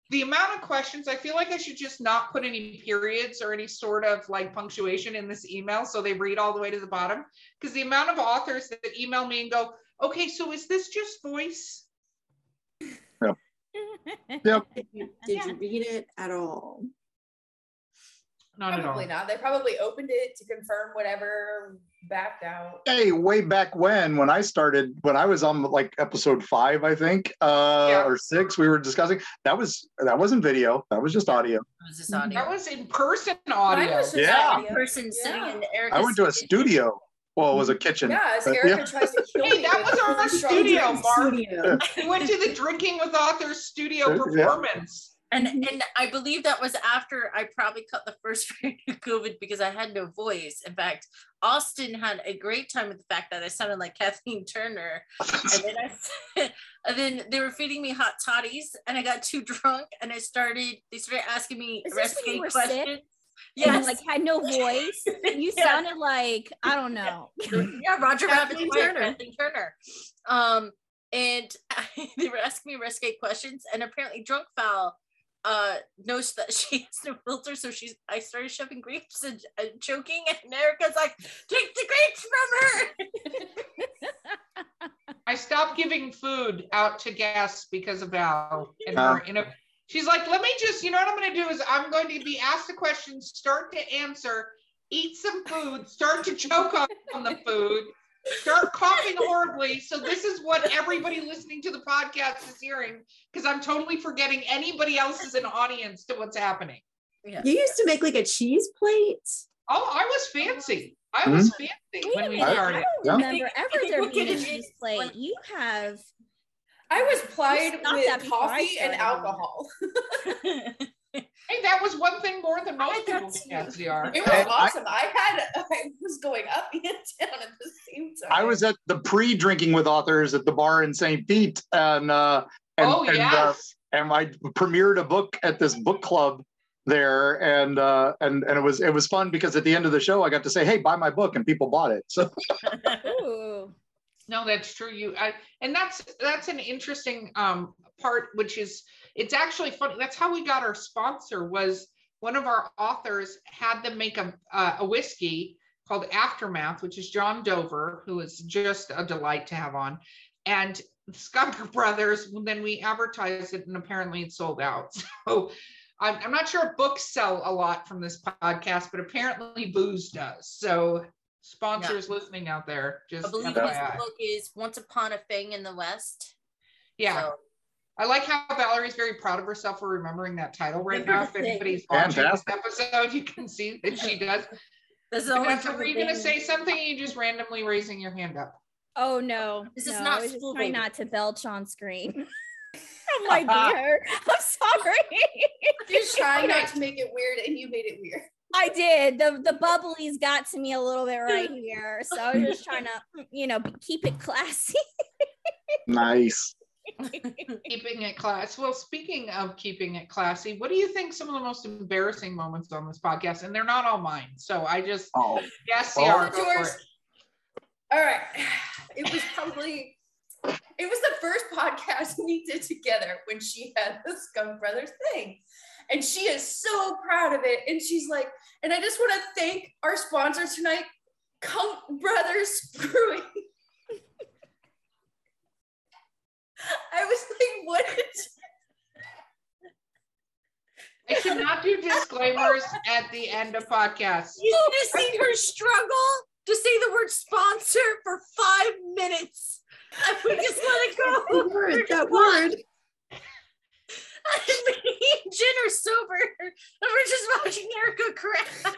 The amount of questions, I feel like I should just not put any periods or any sort of like punctuation in this email so they read all the way to the bottom. Because the amount of authors that email me and go, okay, so is this just voice? Yep. Did you, did you read it at all? Not at all. Probably not. They probably opened it to confirm whatever, backed out. Hey, way back when, when I started, when I was on like episode five, I think, uh, Yeah. or six, we were discussing. That was that wasn't video. That was just audio. It was this audio. That was in person Mine audio. was just Yeah. audio. person sitting Yeah. in Erika's I went to a studio. studio. Well, it was a kitchen. Yeah, as but Erika tries to kill Hey, that was our studio. Mark. Studio. We went to the Drinking with Authors studio Yeah. performance. And Mm-hmm. and I believe that was after I probably cut the first variant of COVID because I had no voice. In fact, Austin had a great time with the fact that I sounded like Kathleen Turner. And then I and then they were feeding me hot toddies and I got too drunk and I started they started asking me Is this when risque you were sick? questions. Yeah, Yes. like had no voice. You Yeah. sounded like I don't know. yeah, Roger Rabbit Turner. Turner. Kathleen Turner. Um, and they were asking me risque questions, and apparently Drunk Fowl uh knows that she has no filter, so she's I started shoving grapes and, and choking, and Erika's like, take the grapes from her. I stopped giving food out to guests because of Val and her. You know, she's like, let me just, you know what I'm going to do is I'm going to be asked a question, start to answer, eat some food, start to choke on, on the food, start coughing horribly. So this is what everybody listening to the podcast is hearing because I'm totally forgetting anybody else is an audience to what's happening. Yeah. You used to make like a cheese plate. Oh, I was fancy. I mm-hmm. was fancy when a we minute, I don't remember I ever think there we'll being a cheese plate. when- You have I was plied stopped that with coffee and alcohol. Hey, that was one thing more than most people to- get SDR. It was Hey, I- awesome. I, had I was going up and down at the same time. I was at the pre-drinking with authors at the bar in St. Pete, and uh, and, oh, and, uh, yes. and I premiered a book at this book club there, and uh, and and it was it was fun because at the end of the show I got to say, "Hey, buy my book," and people bought it. So. No, that's true. You I, and that's that's an interesting um part, which is it's actually funny. That's how we got our sponsor. Was one of our authors had them make a uh, a whiskey called Aftermath, which is John Dover, who is just a delight to have on, and Skunk Brothers. Then we advertised it, and apparently it sold out. So. I'm, I'm not sure if books sell a lot from this podcast, but apparently booze does. So sponsors listening out there, just I believe his book is Once Upon a Thing in the West. Yeah. So, I like how Valarie's very proud of herself for remembering that title right now. If Thank anybody's watching this Fantastic. episode, you can see that she does. this is the only Vanessa, were you I've going to say something? Or you just randomly raising your hand up. Oh no. This is no, not I was school, trying not to belch on screen. oh my like dear. I'm sorry. Just trying not to make it weird, and you made it weird. I did. The the bubblies got to me a little bit right here. So I was just trying to, you know, keep it classy. Nice. keeping it class. Well, speaking of keeping it classy, what do you think some of the most embarrassing moments on this podcast? And they're not all mine. So I just Oh, yes, Oh. they are. Go for yours. it. All right. It was probably it was the first podcast we did together when she had the Skunk Brothers thing. And she is so proud of it. And she's like, and I just want to thank our sponsor tonight, Skunk Brothers Brewing. I was like, what? I cannot do disclaimers at the end of podcasts. You should have seen her struggle to say the word sponsor for five minutes. And we just let it go. That word, that word. And me and Jen are sober. And we're just watching Erika crack.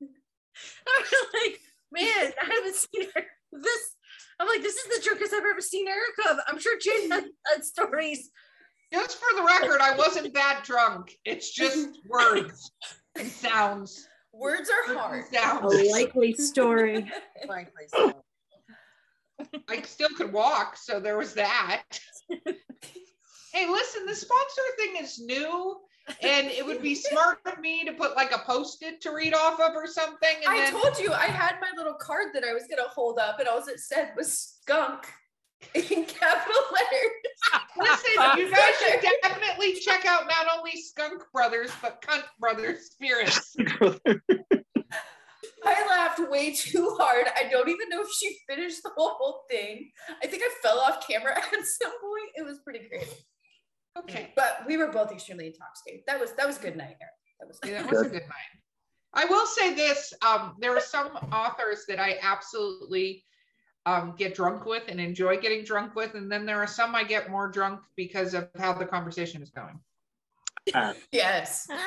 I'm like, man, I haven't seen her this. I'm like, this is the drunkest I've ever seen Erika. of. I'm sure Jen had, had stories. Just for the record, I wasn't that drunk. It's just words and sounds. Words are hard. A Sounds. likely story. Frankly, so. I still could walk, so there was that. hey, listen, the sponsor thing is new, and it would be smart of me to put like a post-it to read off of or something. And I then told you I had my little card that I was gonna hold up, and all it said was skunk in capital letters. listen, you guys should definitely check out not only Skunk Brothers but Cunt Brothers Spirits. I laughed way too hard. I don't even know if she finished the whole thing. I think I fell off camera at some point. It was pretty crazy. Okay, But we were both extremely intoxicated. That was that was a good night, Eric. That was yeah, that was a good night. I will say this: um, there are some authors that I absolutely um, get drunk with and enjoy getting drunk with, and then there are some I get more drunk because of how the conversation is going. yes.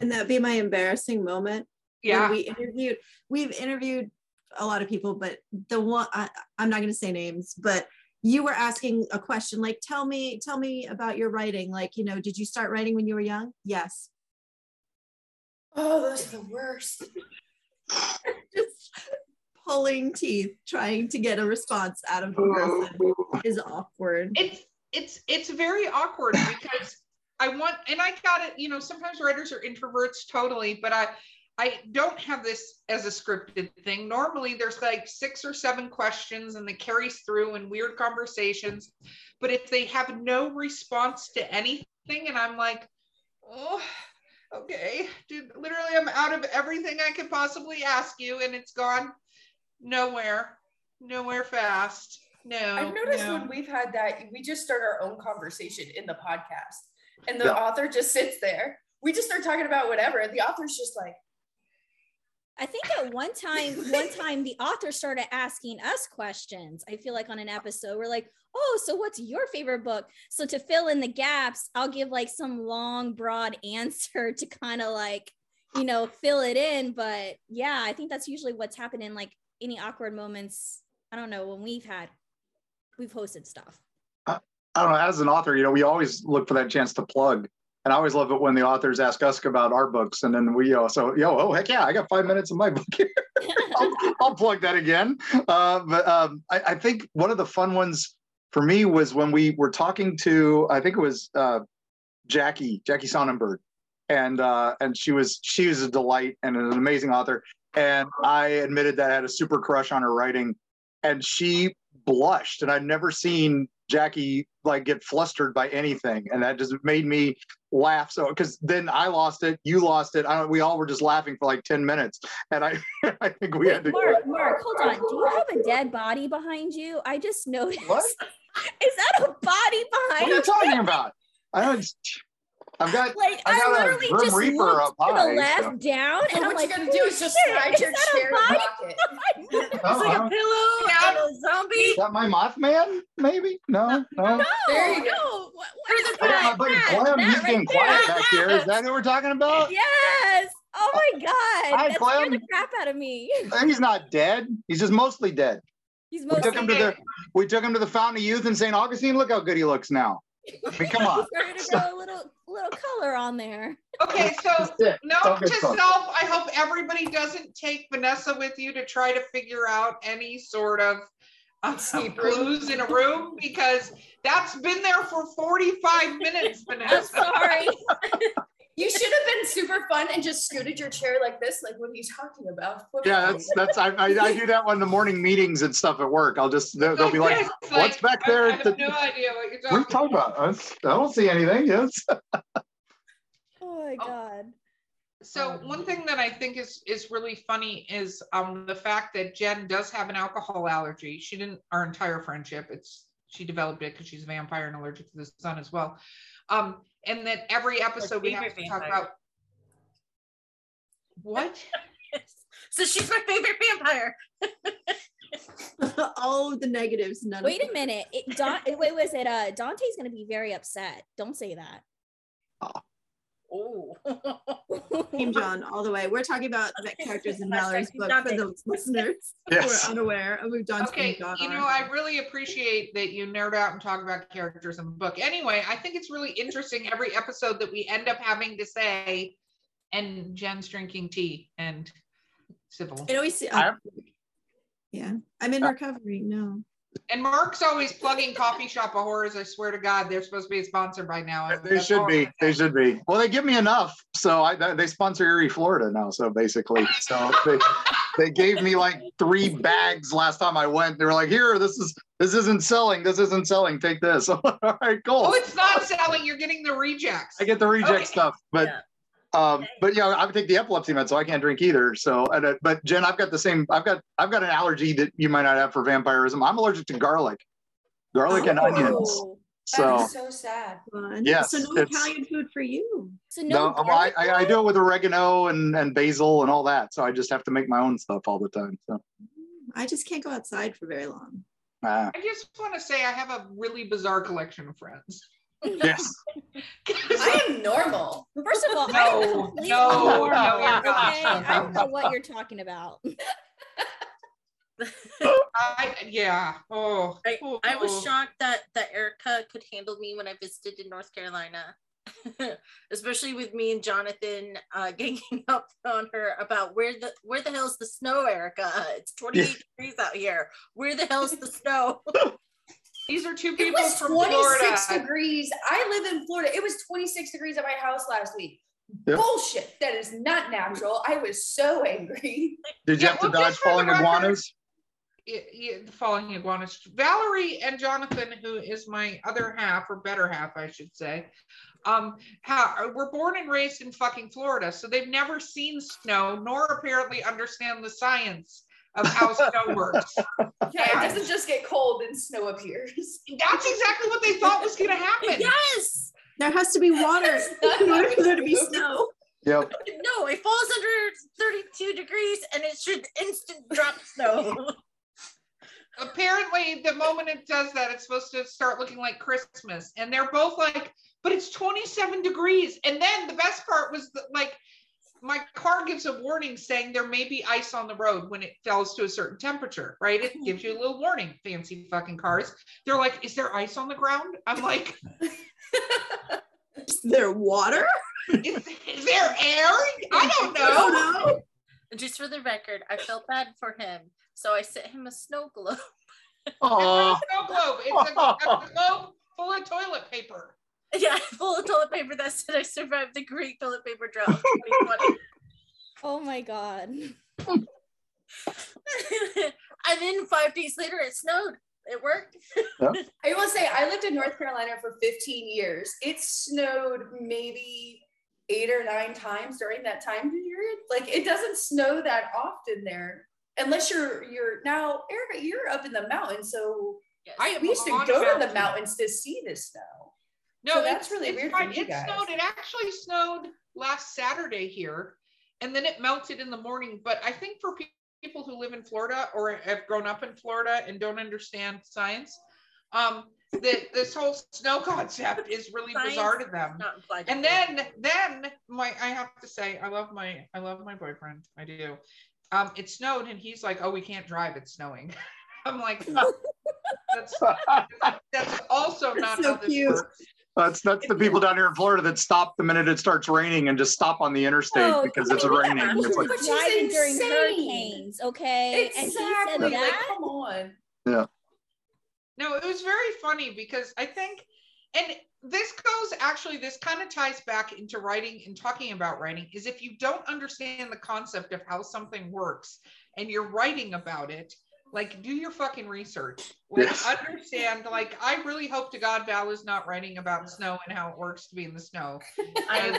And that'd be my embarrassing moment. when Yeah, we interviewed we've interviewed a lot of people but the one I, i'm not going to say names but you were asking a question like tell me tell me about your writing like you know did you start writing when you were young? Yes. Oh, those are the worst. just pulling teeth trying to get a response out of the person is awkward. It's it's it's very awkward because I want and I got it, you know, sometimes writers are introverts totally, but I I don't have this as a scripted thing. Normally there's like six or seven questions and it carries through in weird conversations. But if they have no response to anything and I'm like, oh, okay, dude, literally I'm out of everything I could possibly ask you and it's gone nowhere, nowhere fast. No. I've noticed no. when we've had that, we just start our own conversation in the podcast, and the Yeah. author just sits there. We just start talking about whatever, and the author's just like, I think at one time, one time the author started asking us questions. I feel like on an episode, we're like, oh, so what's your favorite book? So to fill in the gaps, I'll give like some long, broad answer to kind of like, you know, fill it in. But yeah, I think that's usually what's happening. Like any awkward moments, I don't know, when we've had, we've hosted stuff. I don't know. As an author, you know, we always look for that chance to plug. And I always love it when the authors ask us about our books, and then we also, yo, oh heck yeah, I got five minutes of my book. I'll, I'll plug that again. Uh, but um, I, I think one of the fun ones for me was when we were talking to, I think it was uh, Jackie, Jackie Sonnenberg, and uh, and she was she was a delight and an amazing author. And I admitted that I had a super crush on her writing, and she blushed, and I'd never seen Jackie like get flustered by anything, and that just made me laugh. So because then I lost it, you lost it. I don't, we all were just laughing for like ten minutes, and I I think we had to. Mark, Mark, hold on. Do you have a dead body behind you? I just noticed. What? Is that a body behind? What are you you? talking about? I don't. I've got. Like I I, got a literally Grim just Reaper looked up to high, the left so- down, and and I'm what like, you gotta do is just shit, slide is your that a chair body?" pocket. It's like I- a pillow Yeah. and a zombie. Is that my Mothman? Maybe. No. No. No, There you go. no. What, what is I got my that? buddy Clem. that He's right getting there. quiet back here. Is that who we're talking about? Yes. Oh my god. Hi, that scared the Clem. crap out of me. Uh, he's not dead. He's just mostly dead. He's mostly We took mostly him to the we took him to the Fountain of Youth in St. Augustine. Look how good he looks now. I mean, come on. started to grow a little little color on there. Okay, so note to self, I hope everybody doesn't take Vanessa with you to try to figure out any sort of uh, Escape room. clues in a room because that's been there for 45 minutes, Vanessa. I'm Vanessa. sorry. You should have been super fun and just scooted your chair like this. Like, what are you talking about? What- Yeah, that's that's I, I, I do that when the morning meetings and stuff at work. I'll just they'll, they'll be like, this, "What's back there?" I, at have the- no idea what you're "What you talking talking about? I was- I don't see anything." Yes. Oh my Oh. god. So one thing that I think is is really funny is um the fact that Jen does have an alcohol allergy. She didn't our entire friendship. It's she developed it because she's a vampire and allergic to the sun as well. Um, and that every episode we have to talk vampire. about what? so she's my favorite vampire. All of the negatives. None Wait of a minute. It, Don, wait, was it? Uh, Dante's gonna be very upset. Don't say that. Oh. Oh. Team John all the way. We're talking about the characters in Hashtag Valarie's book for those listeners Yes. who are unaware of who John's Okay, Team John you are. know, I really appreciate that you nerd out and talk about characters in the book. Anyway, I think it's really interesting every episode that we end up having to say, and Jen's drinking tea and civil. It always. I- oh. yeah, I'm in uh, recovery. No. And Mark's always plugging Coffee Shop of Horrors. I swear to God, they're supposed to be a sponsor by now. They That's should be. I'm They saying. should be. Well, they give me enough, so I they sponsor Eerie, Florida now. So basically, so they, they gave me like three bags last time I went. They were like, "Here, this is this isn't selling. This isn't selling. Take this." All right, cool. Oh, it's not selling. You're getting the rejects. I get the reject Okay. stuff, but Yeah. Um, but yeah, I take the epilepsy med, so I can't drink either. So, and, uh, but Jen, I've got the same. I've got I've got an allergy that you might not have for vampirism. I'm allergic to garlic, garlic and onions. Oh. So is so sad. Fun. Yes, So no it's- Italian food for you. So no. no, I, I, I do it with oregano and, and basil and all that. So I just have to make my own stuff all the time. So I just can't go outside for very long. uh, I just want to say I have a really bizarre collection of friends. Yes, I am normal. First of all, No, I am no, normal, no, you're not. okay? I don't know what you're talking about. I yeah. Oh, I, I was oh. shocked that that Erika could handle me when I visited in North Carolina, especially with me and Jonathan uh, ganging up on her about where the where the hell's the snow, Erika? It's 28 degrees out here. Where the hell's the snow? These are two people It people was from 26 Florida. degrees. I live in Florida. It was 26 degrees at my house last week. Yep. Bullshit. That is not natural. I was so angry. did you Yeah, have to well, dodge just for the falling iguanas? Yeah, yeah, the following iguanas. Valarie and Jonathan, who is my other half or better half, I should say, um, ha- were born and raised in fucking Florida, so they've never seen snow, nor apparently understand the science of how snow works. Yeah, it doesn't just get cold and snow appears. That's exactly what they thought was going to happen. yes. There has to be water That's not in order for there to be snow. Yep. No, it falls under 32 degrees and it should instant drop snow. Apparently, the moment it does that, it's supposed to start looking like Christmas. And they're both like, but it's 27 degrees. And then the best part was that, like, my car gives a warning saying there may be ice on the road when it falls to a certain temperature, right? It gives you a little warning, fancy fucking cars. They're like, is there ice on the ground? I'm like, Is there water? is, is there air? I don't know. Just for the record, I felt bad for him. So I sent him a snow globe. Oh, It's a snow globe. It's a, a globe full of toilet paper. Yeah, full of toilet paper that said I survived the great toilet paper drought. Oh my god. and then five days later, it snowed. It worked. I will say, I lived in North Carolina for 15 years. It snowed maybe eight or nine times during that time period. Like it doesn't snow that often there, unless you're you're now Erika. You're up in the mountains, so Yes. I we used to on a go to the mountains to see the snow. No, So that's it's- really weird for you It guys. snowed. It actually snowed last Saturday here, and then it melted in the morning. But I think for people who live in Florida or have grown up in Florida and don't understand science, um, that this whole snow concept is really Science bizarre to them. Not implied to And then, then my I have to say, I love my I love my boyfriend. I do. Um, it snowed, and he's like, "Oh, we can't drive. It's snowing." I'm like, "That's that's also not so how this cute. works." That's that's the people down here in Florida that stop the minute it starts raining and just stop on the interstate Oh, because I it's mean, we got raining. people It's like, But she's driving during hurricanes, okay? Exactly. And he said Like, that. come on. Yeah. No, it was very funny because I think, and this goes actually, this kind of ties back into writing and talking about writing is if you don't understand the concept of how something works and you're writing about it, like do your fucking research. Like Yes. understand, like I really hope to God Val is not writing about snow and how it works to be in the snow. I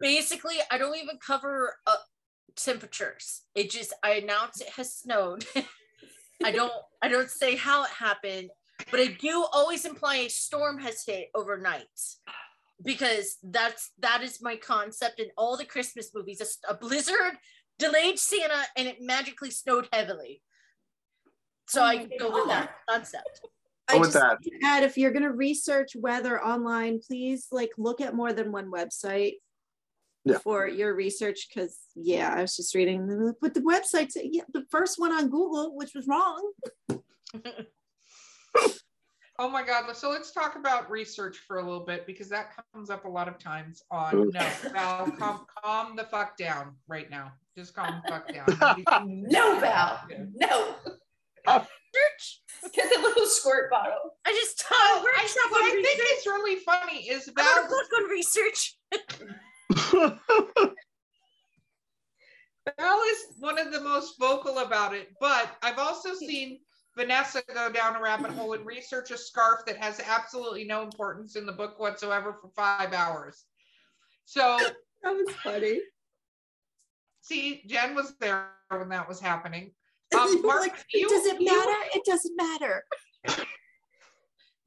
basically I don't even cover uh, temperatures. It just I announce it has snowed. I don't I don't say how it happened, but I do always imply a storm has hit overnight because that's that is my concept in all the Christmas movies. A blizzard delayed Santa and it magically snowed heavily. So Oh I my go with that concept. I Go with just that. want add if you're going to research weather online, please like look at more than one website Yeah. for your research. Because yeah, I was just reading, the- but the website, yeah, the first one on Google, which was wrong. Oh my God. So let's talk about research for a little bit because that comes up a lot of times on no, Val, calm, calm the fuck down right now. Just calm the fuck down. No, Val. No. Church. Get the little squirt bottle. I just taught Oh, I, just what I on think research. is really funny is I'm Val book on research. Val is one of the most vocal about it, but I've also seen Vanessa go down a rabbit hole and research a scarf that has absolutely no importance in the book whatsoever for five hours. So, That was funny. see, Jen was there when that was happening. Um, Mark, like, you, Does it you- matter? It doesn't matter.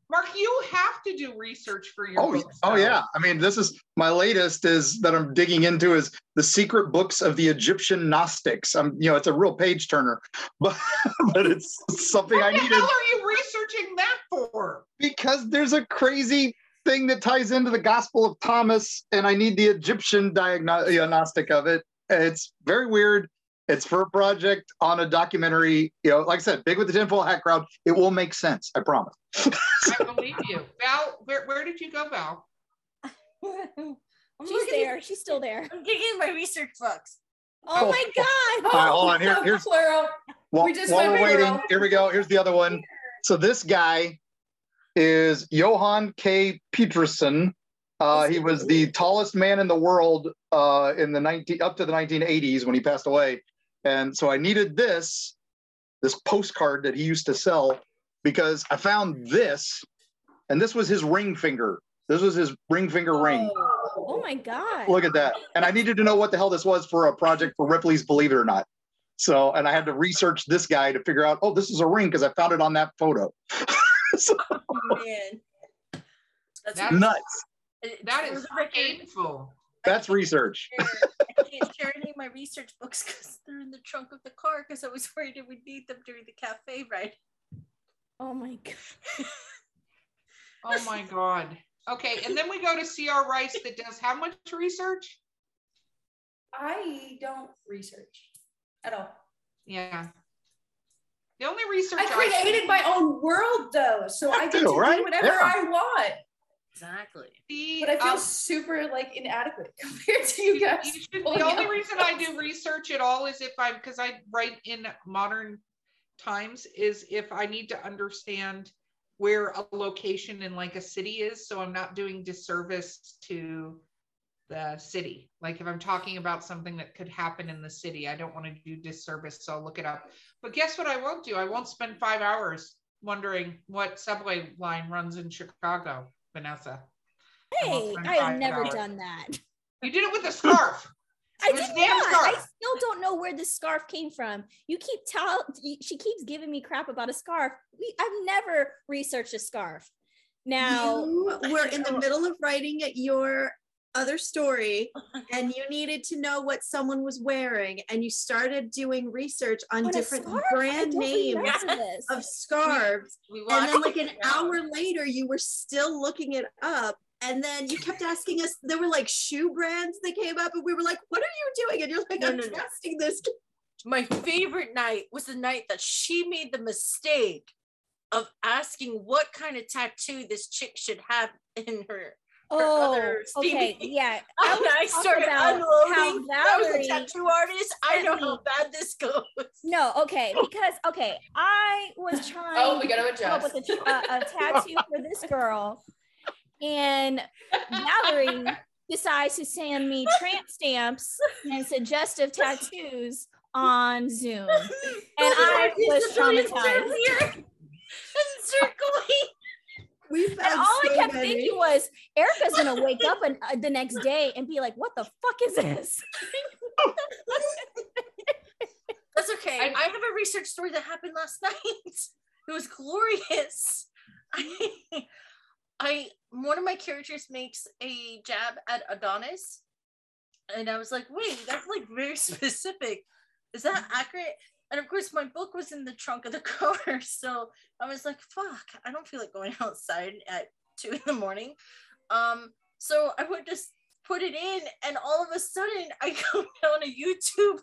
Mark, you have to do research for your oh, books. oh yeah. I mean, this is my latest is that I'm digging into is the secret books of the Egyptian Gnostics. I'm, you know, it's a real page turner, but but it's something I need. What I the hell are you researching that for? because there's a crazy thing that ties into the Gospel of Thomas, and I need the Egyptian diagnostic of it. It's very weird. It's for a project on a documentary. You know, like I said, big with the tinfoil hat crowd. It will make sense. I promise. I believe you. Val, where, where did you go, Val? She's looking- there. She's still there. I'm digging my research books. Oh my god. All right, hold on. Here, here's plural. while, we just while we're waiting. plural. Here we go. Here's the other one. So this guy is Johann K. Peterson. Uh, he was the tallest man in the world uh, in the 19 up to the 1980s when he passed away. And so I needed this, this postcard that he used to sell, because I found this, and this was his ring finger. This was his ring finger ring. Oh, oh my god. Look at that. And I needed to know what the hell this was for a project for Ripley's Believe It or Not. So, and I had to research this guy to figure out, oh, this is a ring because I found it on that photo. So, Oh man. That's That's- nuts. it- That for is the record, painful. That's research. share- I can't share any of my research books because they're in the trunk of the car because I was worried I would need them during the cafe ride. Oh my god. Oh my God. Okay, and then we go to CR Rice that does how much research? I don't research at all. Yeah. The only research I created my own world though, so I get too, to right? do whatever Yeah. I want. Exactly. see, But I feel um, super like inadequate compared to you you- guys. you should- the only out reason I do research at all is if I'm because I write in modern times is if I need to understand where a location in like a city is, so I'm not doing disservice to the city. Like if I'm talking about something that could happen in the city, I don't want to do disservice, so I'll look it up. But guess what I won't do? I won't spend five hours wondering what subway line runs in Chicago, Vanessa. Hey, I have never hours. done that. You did it with a scarf. I did damn not. I still don't know where this scarf came from. You keep tell she keeps giving me crap about a scarf. We I've never researched a scarf. Now you were in the middle of writing your other story and you needed to know what someone was wearing and you started doing research on a different brand names of scarves. We and then like an hour later you were still looking it up. And then you kept asking us there were like shoe brands that came up and we were like what are you doing? And you're like No, i'm no, no. trusting this My favorite night was the night that she made the mistake of asking what kind of tattoo this chick should have in her. Oh, okay, yeah. I, I, I was started about unloading. how I was a Valarie tattoo artist. I know how bad this goes. No, okay, because okay, I was trying Oh, we gotta to come up adjust. with a, a, uh, a tattoo for this girl, and Valarie decides to send me tramp stamps and suggestive tattoos on Zoom, and I was traumatized. And circling. We And found all I kept many. thinking was, Erika's gonna wake up and, uh, the next day and be like, "What the fuck is this?" That's okay. I- I, have a research story that happened last night. It was glorious. I, I one of my characters makes a jab at Adonis, and I was like, wait, that's like very specific. Is that accurate? And of course, my book was in the trunk of the car, so I was like, fuck, I don't feel like going outside at two in the morning. Um, so I would just put it in, and all of a sudden, I go down a YouTube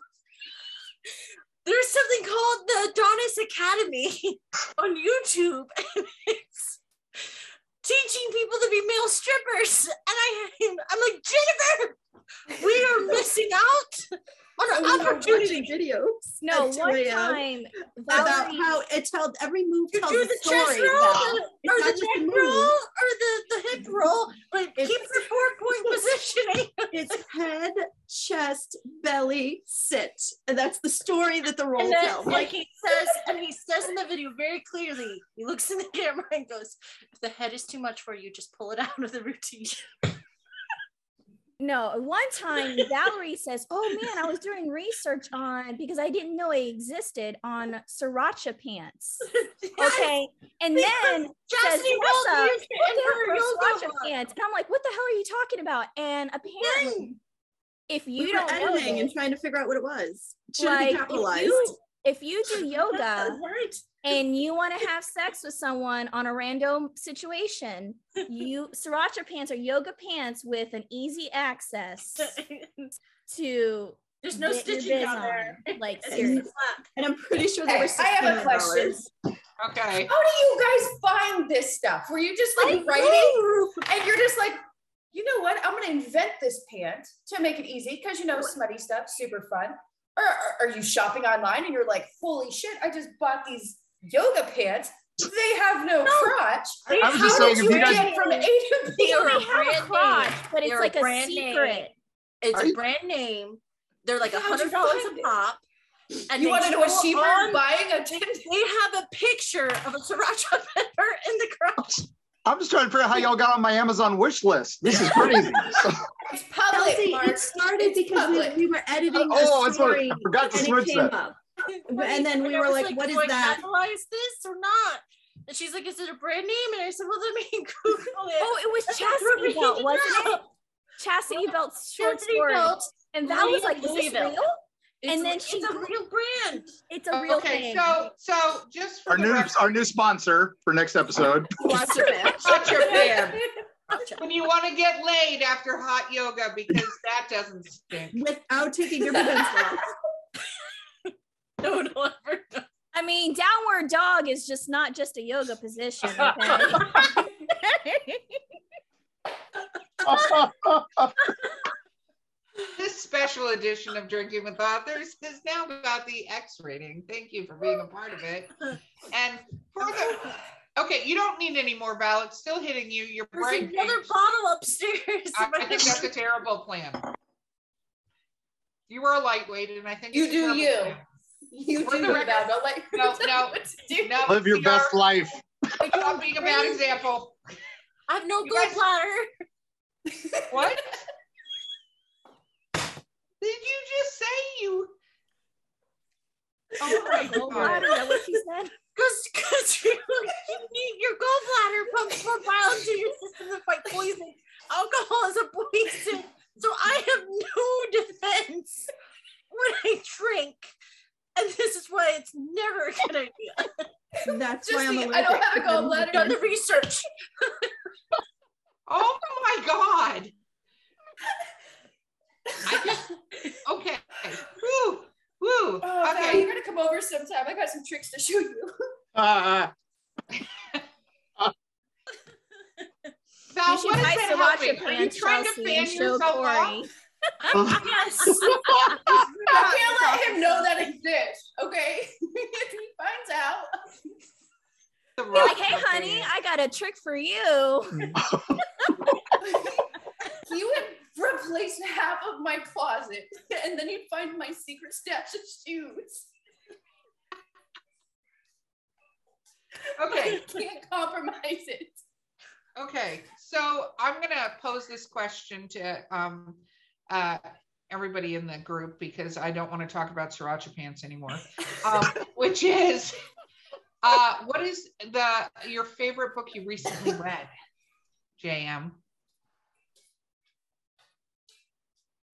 there's something called the Adonis Academy on YouTube, and it's teaching people to be male strippers. And I, I'm like, Jennifer, we are missing out on And an opportunity. watching videos No, at 2 one a.m. time about Valarie, how it told every move To tells do a the chest story. roll, Val. or It's the just a neck move. roll, or the, the hip roll, but It's- keep your four point positioning. It's head, chest, belly, sit, and that's the story that the roll then, tells. like he says, and he says in the video very clearly, he looks in the camera and goes, "If the head is too much for you, just pull it out of the routine." No, one time Valarie says, "Oh man, I was doing research on because I didn't know it existed on sriracha pants." Okay, and then says, "Tessa, used it in look her her sriracha pants," and I'm like, "What the hell are you talking about?" And apparently, if you were don't know editing and trying to figure out what it was. Should like be if capitalized. you if you do yoga right? and you want to have sex with someone on a random situation, you sriracha pants are yoga pants with an easy access to There's no stitching biz down there. Like It's seriously. flat. and I'm pretty sure they Okay, were I have a question. Okay. How do you guys find this stuff? Were you just like writing and you're just like, you know what? I'm gonna invent this pant to make it easy because you know smutty stuff, super fun. Or or are you shopping online and you're like, holy shit, I just bought these yoga pants. They have no, crotch. I was How just saying, did you you guys, get from A to B? They are They a have a crotch, name. but it's They're like a brand secret. name. It's Are a you- brand name. They're like a hundred dollars a pop. And You they want to know what she on- buying a tin? They have a picture of a sriracha pepper in the crotch. I'm just trying to figure out how y'all got on my Amazon wish list. This is crazy. It's public. Elsie, Mark. it started It's because we, we were editing oh, a that's what I forgot to and switch that. up. And then we I were was like, what is do I that? capitalize this or not? And she's like, is it a brand name? And I said, well, let me Google it. Oh, it was That's chastity what belt, we wasn't it? Chastity belt's short Chastity story. belt. And Val was like, "Is this Louisville. real? It's, And then it's she a real brand. It's a real brand. okay, thing." so so just for Our new record, our new sponsor for next episode. Watch it. shut your fan. when you want to get laid after hot yoga because that doesn't stink. Without taking your pants off. No, no, ever. I mean, downward dog is just not just a yoga position. Okay. This special edition of Drinking with Authors is now about the X rating. Thank you for being a part of it. And for the okay, you don't need any more, Val. It's still hitting you. Your There's brain. another bottle upstairs. I, I think that's a terrible plan. You are a lightweight, and I think You it's do terrible you. plan. You For do the it, Val. Don't let No, no, what to do. No, Live your we best are- life. Stop being a bad example. I have no You guys- gallbladder. What? Did you just say you? Oh my god. what she said. Because you, you need your gallbladder pumps more bile into your system to fight poison. Alcohol is a poison. So I have no defense when I drink. And this is why it's never a good idea. That's Just why I'm the- I don't have a gallbladder. Done the research. Oh my god. I just, okay. Woo, woo. Oh, okay. No, you're going to come over sometime. I got some tricks to show you. Uh, uh. Val, so, what is that helping? Are you trying Chelsea to fan yourself off? yes. I can't let him know that exists. Okay. if he finds out. Like, hey, honey, I got a trick for you. He would replace half of my closet and then you'd find my secret stash of shoes. Okay, I can't compromise it. okay. So I'm gonna pose this question to um uh everybody in the group because I don't want to talk about sriracha pants anymore. Um, which is uh what is the your favorite book you recently read? JM.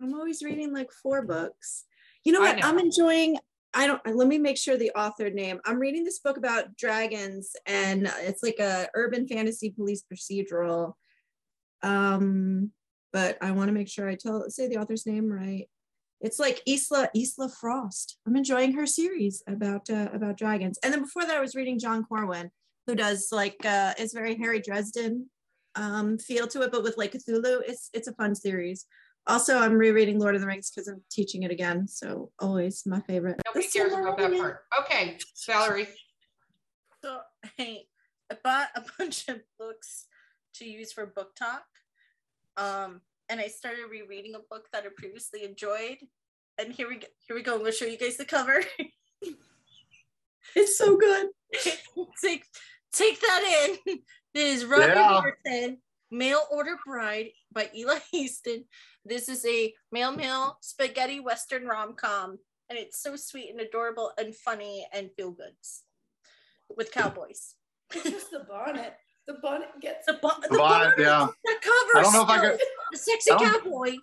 I'm always reading like four books. You know what? I'm enjoying. I don't. Let me make sure the author name. I'm reading this book about dragons, and it's like a urban fantasy police procedural. Um, but I want to make sure I tell say the author's name right. It's like Isla Isla Frost. I'm enjoying her series about uh, about dragons. And then before that, I was reading John Corwin, who does like uh, it's very Harry Dresden um, feel to it, but with like Cthulhu. It's it's a fun series. Also, I'm rereading Lord of the Rings because I'm teaching it again. So always my favorite. Nobody The cares about that part. Okay, Valarie. So hey, I bought a bunch of books to use for book talk. Um, and I started rereading a book that I previously enjoyed. And here we go. Here we go. I'm gonna show you guys the cover. It's so good. take take that in. This is Robin Yeah. Morton, Mail Order Bride by Eli Easton. This is a male male spaghetti western rom com, and it's so sweet and adorable and funny and feel goods with cowboys. It's just the bonnet. The bonnet gets The, bo- The bonnet, yeah. The cover. I don't know if I still. could- The sexy I cowboy.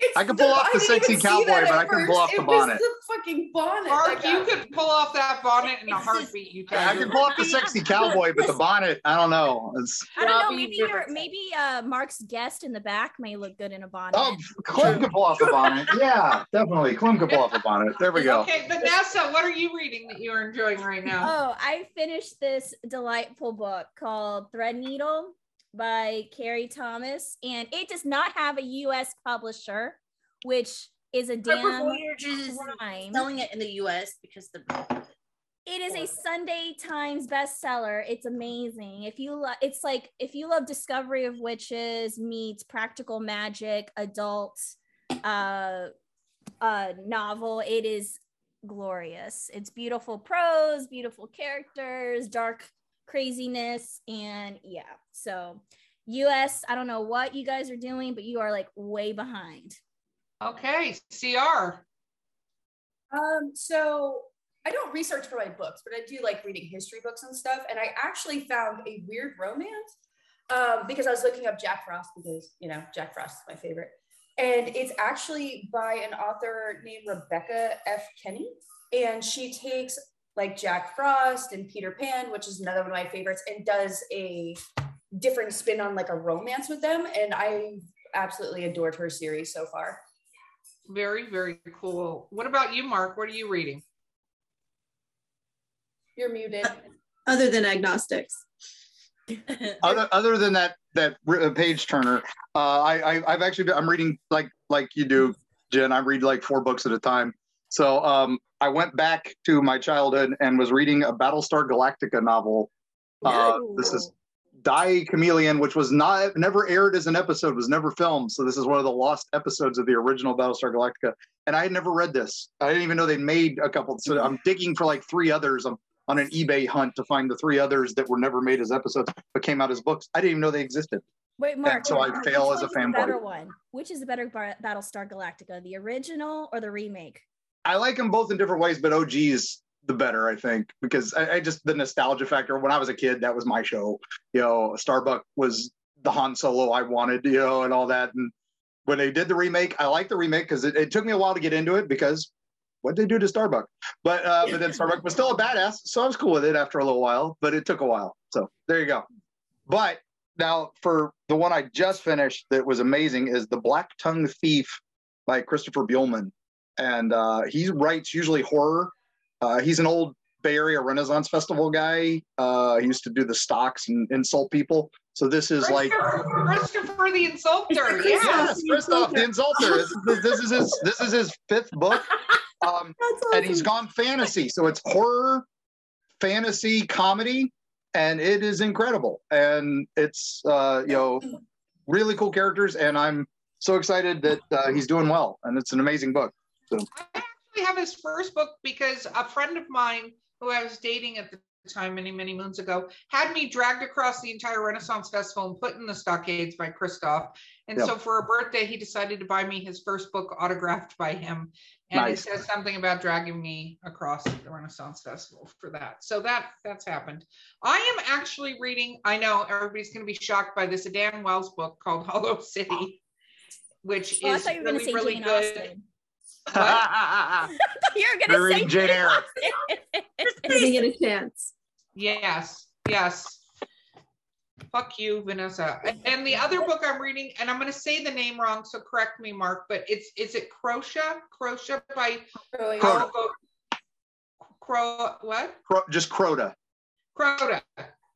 It's I can pull off the didn't sexy cowboy, but I couldn't pull off the It was bonnet. the fucking bonnet. Mark, that you got- could pull off that bonnet in a heartbeat. You can. I can. can pull off the sexy cowboy, but the bonnet, I don't know. It's I don't know. Maybe your maybe uh Mark's guest in the back may look good in a bonnet. oh, Clem could pull off the bonnet. Yeah, definitely. Clem could pull off the bonnet. There we go. Okay, Vanessa, what are you reading that you're enjoying right now? Oh, I finished this delightful book called Threadneedle by Cari Thomas, and it does not have a U.S. publisher, which is a damn Voyage is crime. selling it in the U.S. because the It is a Sunday Times bestseller. It's amazing. If you love, it's like if you love Discovery of Witches meets Practical Magic adult uh, uh, novel, it is glorious. It's beautiful prose, beautiful characters, dark craziness, and yeah. So, U.S. I don't know what you guys are doing, but you are like way behind. Okay, CR. Um, so I don't research for my books, but I do like reading history books and stuff. And I actually found a weird romance um, because I was looking up Jack Frost because you know Jack Frost is my favorite, and it's actually by an author named Rebecca F. Kenney, and she takes like Jack Frost and Peter Pan, which is another one of my favorites, and does a different spin on like a romance with them. And I absolutely adored her series so far. Very, very cool. What about you, Mark? What are you reading? You're muted. Other than agnostics. Other other than that that page turner, uh, I, I I've actually been, I'm reading like like you do, Jen. I read like four books at a time. So um, I went back to my childhood and was reading a Battlestar Galactica novel. Uh, this is Die Chameleon, which was not never aired as an episode, was never filmed. So this is one of the lost episodes of the original Battlestar Galactica. And I had never read this. I didn't even know they made a couple. So I'm digging for like three others. I'm on an eBay hunt to find the three others that were never made as episodes but came out as books. I didn't even know they existed. Wait, Mark. so I which fail as a fanboy. better one? Which is the better Battlestar Galactica, the original or the remake? I like them both in different ways, but OG is the better, I think, because I, I just the nostalgia factor. When I was a kid, that was my show. You know, Starbuck was the Han Solo I wanted, you know, and all that. And when they did the remake, I like the remake because it, it took me a while to get into it because what they do to Starbuck. But uh, but then Starbuck was still a badass, so I was cool with it after a little while. But it took a while, so there you go. But now for the one I just finished that was amazing is the Black Tongue Thief by Christopher Buehlman, and uh, he writes usually horror. Uh, he's an old Bay Area Renaissance Festival guy. Uh, he used to do the stocks and insult people. So this is like Christopher, Christopher the Insulter. It's Yeah. yes, Christoph the Insulter. This, is- this is his this is his fifth book, um, That's and he's gone fantasy. So it's horror, fantasy, comedy, and it is incredible. And it's uh, you know really cool characters, and I'm so excited that uh, he's doing well. And it's an amazing book. I actually have his first book because a friend of mine who I was dating at the time many, many moons ago had me dragged across the entire Renaissance Festival and put in the stockades by Christoph. And Yep. so for a birthday, he decided to buy me his first book autographed by him. And Nice. it says something about dragging me across the Renaissance Festival for that. So that that's happened. I am actually reading, I know everybody's gonna be shocked by this, a Dan Wells book called Hollow City, which Oh, I is thought you were going to really, say really Jane good. Austen. What? I thought you were They're going to say reading Jane Eyre. Giving it a chance. Yes, yes. Fuck you, Vanessa. And the other book I'm reading, and I'm going to say the name wrong, so correct me, Mark. But it's is it Crocea? Crocea by Really? Crota. Owl Cro what? Cro- just Crota. Crota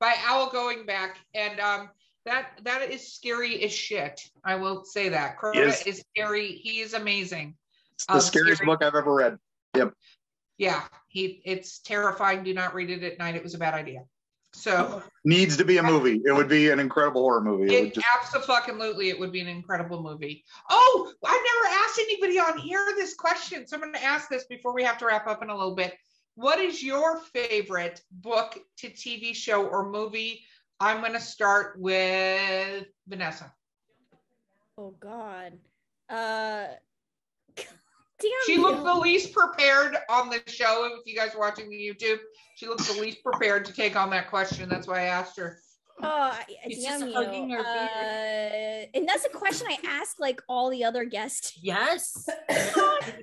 by Owl Goingback, and um that that is scary as shit. I will say that Crota Yes. is scary. He is amazing. It's the Um, scariest scary. book I've ever read. Yep. Yeah, he it's terrifying. Do not read it at night. It was a bad idea. So. Needs to be a movie. It would be an incredible horror movie. It would It just absolutely it would be an incredible movie. Oh, I've never asked anybody on here this question, so I'm going to ask this before we have to wrap up in a little bit. What is your favorite book to TV show or movie? I'm going to start with Vanessa. Oh God. Uh damn She you. looked the least prepared on the show. If you guys are watching the YouTube, she looked the least prepared to take on that question. That's why I asked her. Oh, She's damn just you. hugging her uh, and that's a question I ask like all the other guests. Yes. oh, God.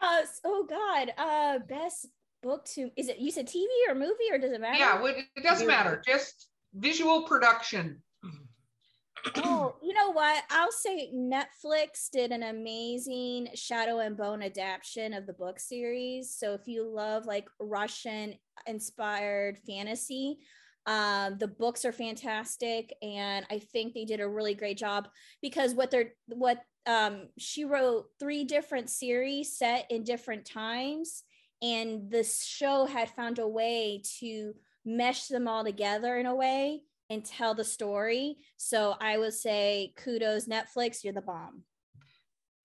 Uh, s- oh God. Uh, best book to is it? You said TV or movie or does it matter? Yeah, it doesn't matter. Just visual production. Oh, you know what? I'll say Netflix did an amazing Shadow and Bone adaptation of the book series. So if you love like Russian inspired fantasy, um, the books are fantastic, and I think they did a really great job because what they're what um, she wrote three different series set in different times, and this show had found a way to mesh them all together in a way and tell the story. So I would say kudos Netflix, you're the bomb.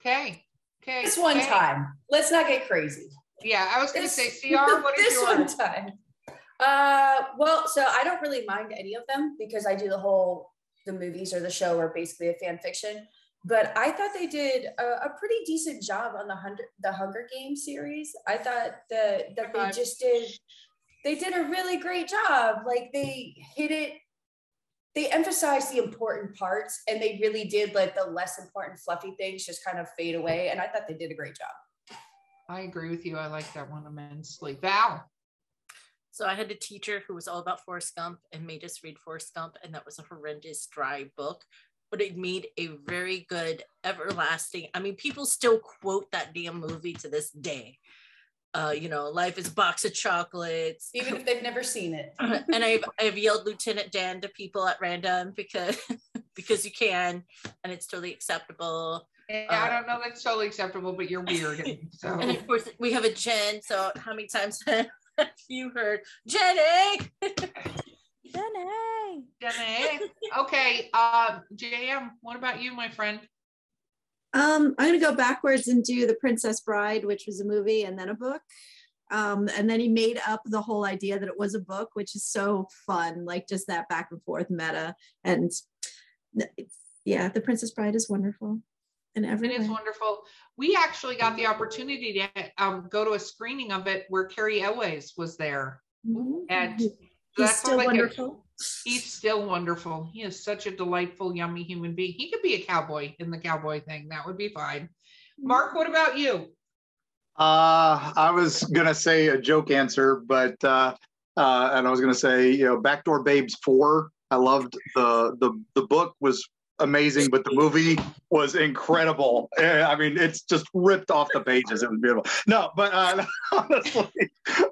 Okay. Okay. This one okay. time. Let's not get crazy. Yeah, I was going to This, say, CR, what is this yours? one time? Uh, well, so I don't really mind any of them because I do the whole the movies or the show are basically a fan fiction. But I thought they did a, a pretty decent job on the hundred the Hunger Games series. I thought that that they just did they did a really great job. Like they hit it. They emphasized the important parts, and they really did let the less important fluffy things just kind of fade away. And I thought they did a great job. I agree with you. I like that one immensely. Val. So I had a teacher who was all about Forrest Gump and made us read Forrest Gump, and that was a horrendous, dry book. But it made a very good, everlasting. I mean, people still quote that damn movie to this day. Uh, you know, life is a box of chocolates. Even if they've never seen it. and I've I've yelled Lieutenant Dan to people at random because because you can, and it's totally acceptable. Yeah, Uh, I don't know that's totally acceptable, but you're weird. So And of course, we have a Jen. So how many times have you heard Jenny? Jenny. Jenny. Okay. Um, JM, what about you, my friend? Um, I'm gonna go backwards and do The Princess Bride, which was a movie and then a book. Um, and then he made up the whole idea that it was a book, which is so fun, like just that back and forth meta. And yeah, The Princess Bride is wonderful And every It is wonderful. We actually got the opportunity to um, go to a screening of it where Cary Elwes was there. Mhm. And He's that's still like a- wonderful. He's still wonderful. He is such a delightful, yummy human being. He could be a cowboy in the cowboy thing. That would be fine. Mark, what about you? Uh, I was gonna say a joke answer, but uh, uh, and I was gonna say, you know, Backdoor Babes four. I loved the the the book was amazing, but the movie was incredible. Eh, I mean, it's just ripped off the pages. It was beautiful. No, but uh, honestly,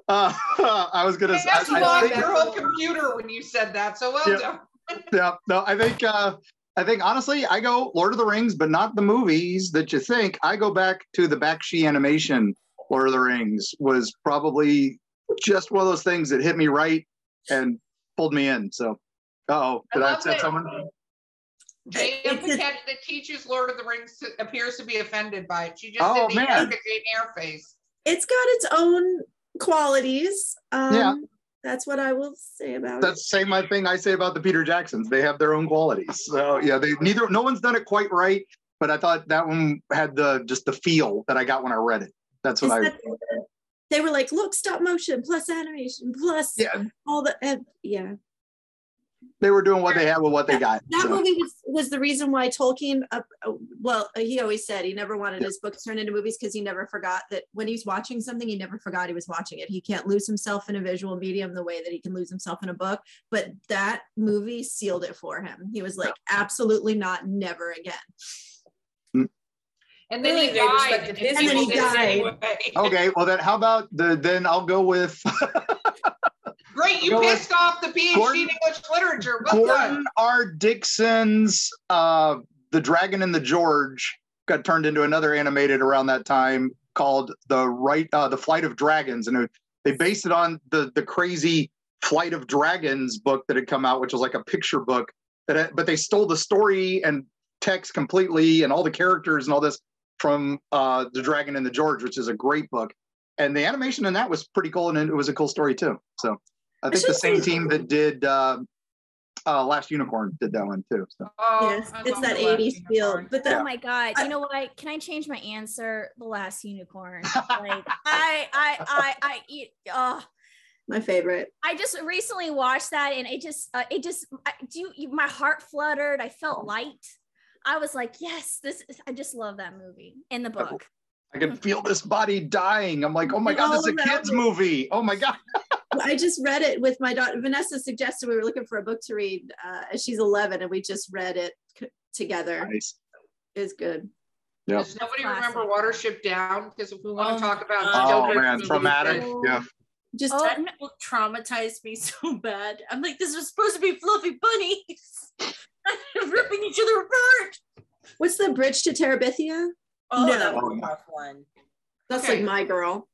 uh, I was gonna. Say, to I, I think- your whole computer when you said that. So well Yeah. done. yeah. No, I think uh I think honestly, I go Lord of the Rings, but not the movies that you think. I go back to the Bakshi animation. Lord of the Rings was probably just one of those things that hit me right and pulled me in. So, oh, did I love upset that- someone? J.M. It's a- Paquette that teaches Lord of the Rings to- appears to be offended by it. She just Oh, did the man. Jane Eyre face. It's got its own qualities. Um, Yeah. That's what I will say about it. That's the same my thing I say about the Peter Jacksons. They have their own qualities. So yeah, they neither no one's done it quite right, but I thought that one had the just the feel that I got when I read it. That's it. what Is I that- they were like, look, stop motion plus animation plus yeah, all the uh, yeah. They were doing what they had with what they got. That so. movie was, was the reason why Tolkien, uh, well, he always said he never wanted his books turned into movies because he never forgot that when he's watching something, he never forgot he was watching it. He can't lose himself in a visual medium the way that he can lose himself in a book. But that movie sealed it for him. He was like, absolutely not, never again. And then Really, he died. And then he people did it died. anyway. Okay, well then how about the then I'll go with Great, you pissed off the PhD Gordon- in English literature. Well done. Gordon R. Dickson's uh The Dragon and the George got turned into another animated around that time called The Right uh The Flight of Dragons and it, they based it on the the crazy Flight of Dragons book that had come out which was like a picture book that had- but they stole the story and text completely and all the characters and all this from uh The Dragon and the George which is a great book and the animation in that was pretty cool and it was a cool story too so I think the same team that did uh, uh, Last Unicorn did that one too. So Oh, yes, I it's that the last 80s feel. unicorn. But Oh my god! I- You know what? Can I change my answer? The last unicorn. Like I, I, I, I eat. Oh, my favorite. I just recently watched that, and it just, uh, it just, I, do you, you- my heart fluttered. I felt light. I was like, yes, this. Is, I just love that movie and the book. I can feel this body dying. I'm like, oh my god, this is a kids me. movie. Oh my god. I just read it with my daughter. Vanessa suggested we were looking for a book to read. Uh, she's 11, and we just read it c- together. Nice. It's good. Yeah. Does nobody Classic. remember Watership Down? Because if we want Oh to talk about my Oh man, traumatic. then- Yeah. Just Oh, that no. book traumatized me so bad. I'm like, this was supposed to be fluffy bunnies. ripping each other apart. what's the bridge to Terabithia? Oh, No. that was a rough one. That's Okay. like my girl.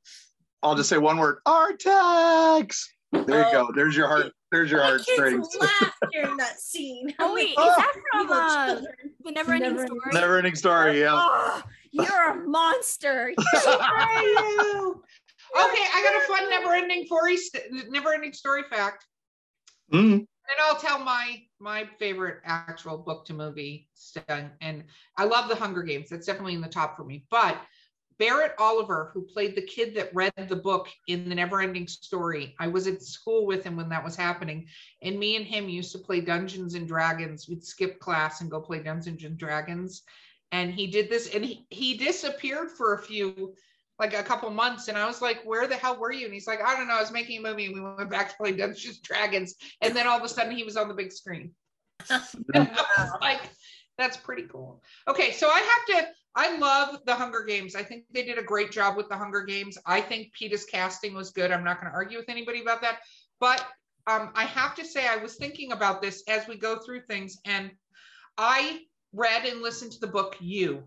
I'll just say one word. Artax. There you Oh. go. There's your heart. There's your My heartstrings. kids laughed during that scene. Oh wait, like, is Oh. that from uh, the Never Ending Never- Story? Never ending story. Yeah. Oh, you're a monster. Are you? Okay, I got a fun never-ending story, never-ending story fact. Mm. And I'll tell my my favorite actual book to movie stuff. And I love the Hunger Games. That's definitely in the top for me. But Barrett Oliver, who played the kid that read the book in the Neverending Story, I was at school with him when that was happening. And me and him used to play Dungeons and Dragons. We'd skip class and go play Dungeons and Dragons. And he did this, and he, he disappeared for a few, like a couple months. And I was like, Where the hell were you? And he's like, I don't know. I was making a movie and we went back to play Dungeons and Dragons. And then all of a sudden he was on the big screen. And I was like, that's pretty cool. Okay, so I have to. I love the Hunger Games. I think they did a great job with the Hunger Games. I think Peeta's casting was good. I'm not going to argue with anybody about that. But um, I have to say, I was thinking about this as we go through things, and I read and listened to the book You,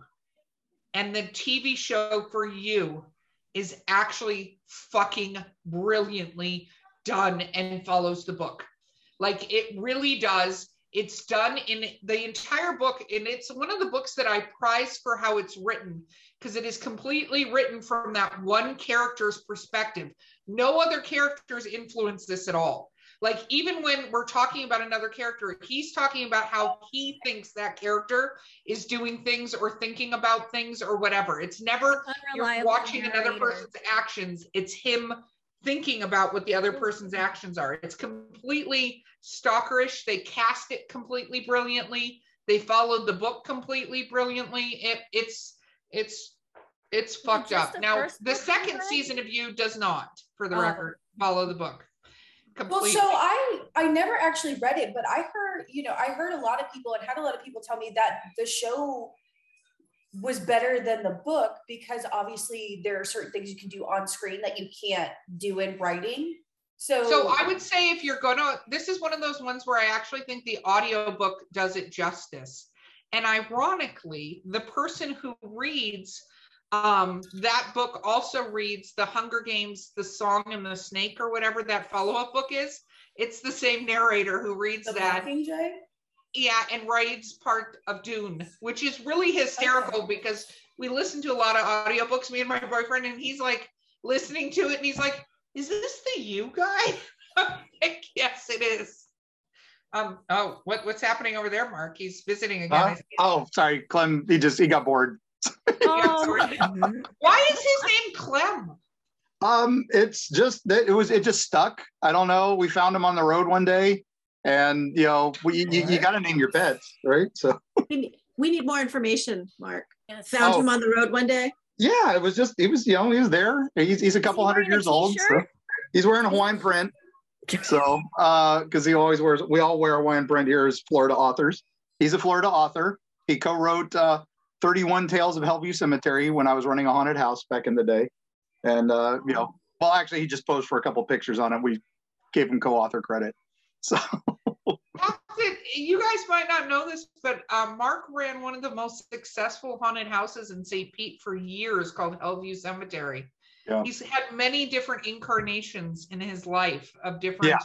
and the TV show for You is actually fucking brilliantly done and follows the book. Like it really does. It's done in the entire book, and it's one of the books that I prize for how it's written because it is completely written from that one character's perspective. No other characters influence this at all. Like, even when we're talking about another character, he's talking about how he thinks that character is doing things or thinking about things or whatever. It's never you're watching another person's actions it's him thinking about what the other person's actions are. It's completely stalkerish. They cast it completely brilliantly. They followed the book completely brilliantly. It it's it's it's fucked just up. the now the second read? season of you does not for the Oh. record. Follow the book Well, so I I never actually read it, but I heard you know I heard a lot of people and had a lot of people tell me that the show was better than the book because obviously there are certain things you can do on screen that you can't do in writing. So, So I would say if you're gonna, this is one of those ones where I actually think the audiobook does it justice. And ironically, the person who reads um, that book also reads The Hunger Games, The Song and the Snake, or whatever that follow-up book is. It's the same narrator who reads the that. Mockingjay? Yeah, and writes part of Dune, which is really hysterical because we listen to a lot of audiobooks, me and my boyfriend, and he's like listening to it and he's like, Is this the you guy? Like, yes, it is. Um, oh, what, what's happening over there, Mark? He's visiting again. Huh? Oh, sorry, Clem. He just he got bored. Oh, Why is his name Clem? Um, it's just that it was it just stuck. I don't know. We found him on the road one day, and you know, we you, you got to name your pets, right? So We need, we need more information, Mark. Yes. Found Oh. him on the road one day. yeah, it was just he was you know he was there. He's he's a couple he hundred wearing a years old. So he's wearing a Hawaiian print. So uh, because he always wears, we all wear Hawaiian print here as Florida authors. He's a Florida author. He co-wrote uh, 31 Tales of Hellview Cemetery when I was running a haunted house back in the day. And uh, you know, well, actually, he just posed for a couple pictures on it. We gave him co-author credit. So You guys might not know this, but um, Mark ran one of the most successful haunted houses in St. Pete for years called Hellview Cemetery. Yeah. He's had many different incarnations in his life of different Yeah.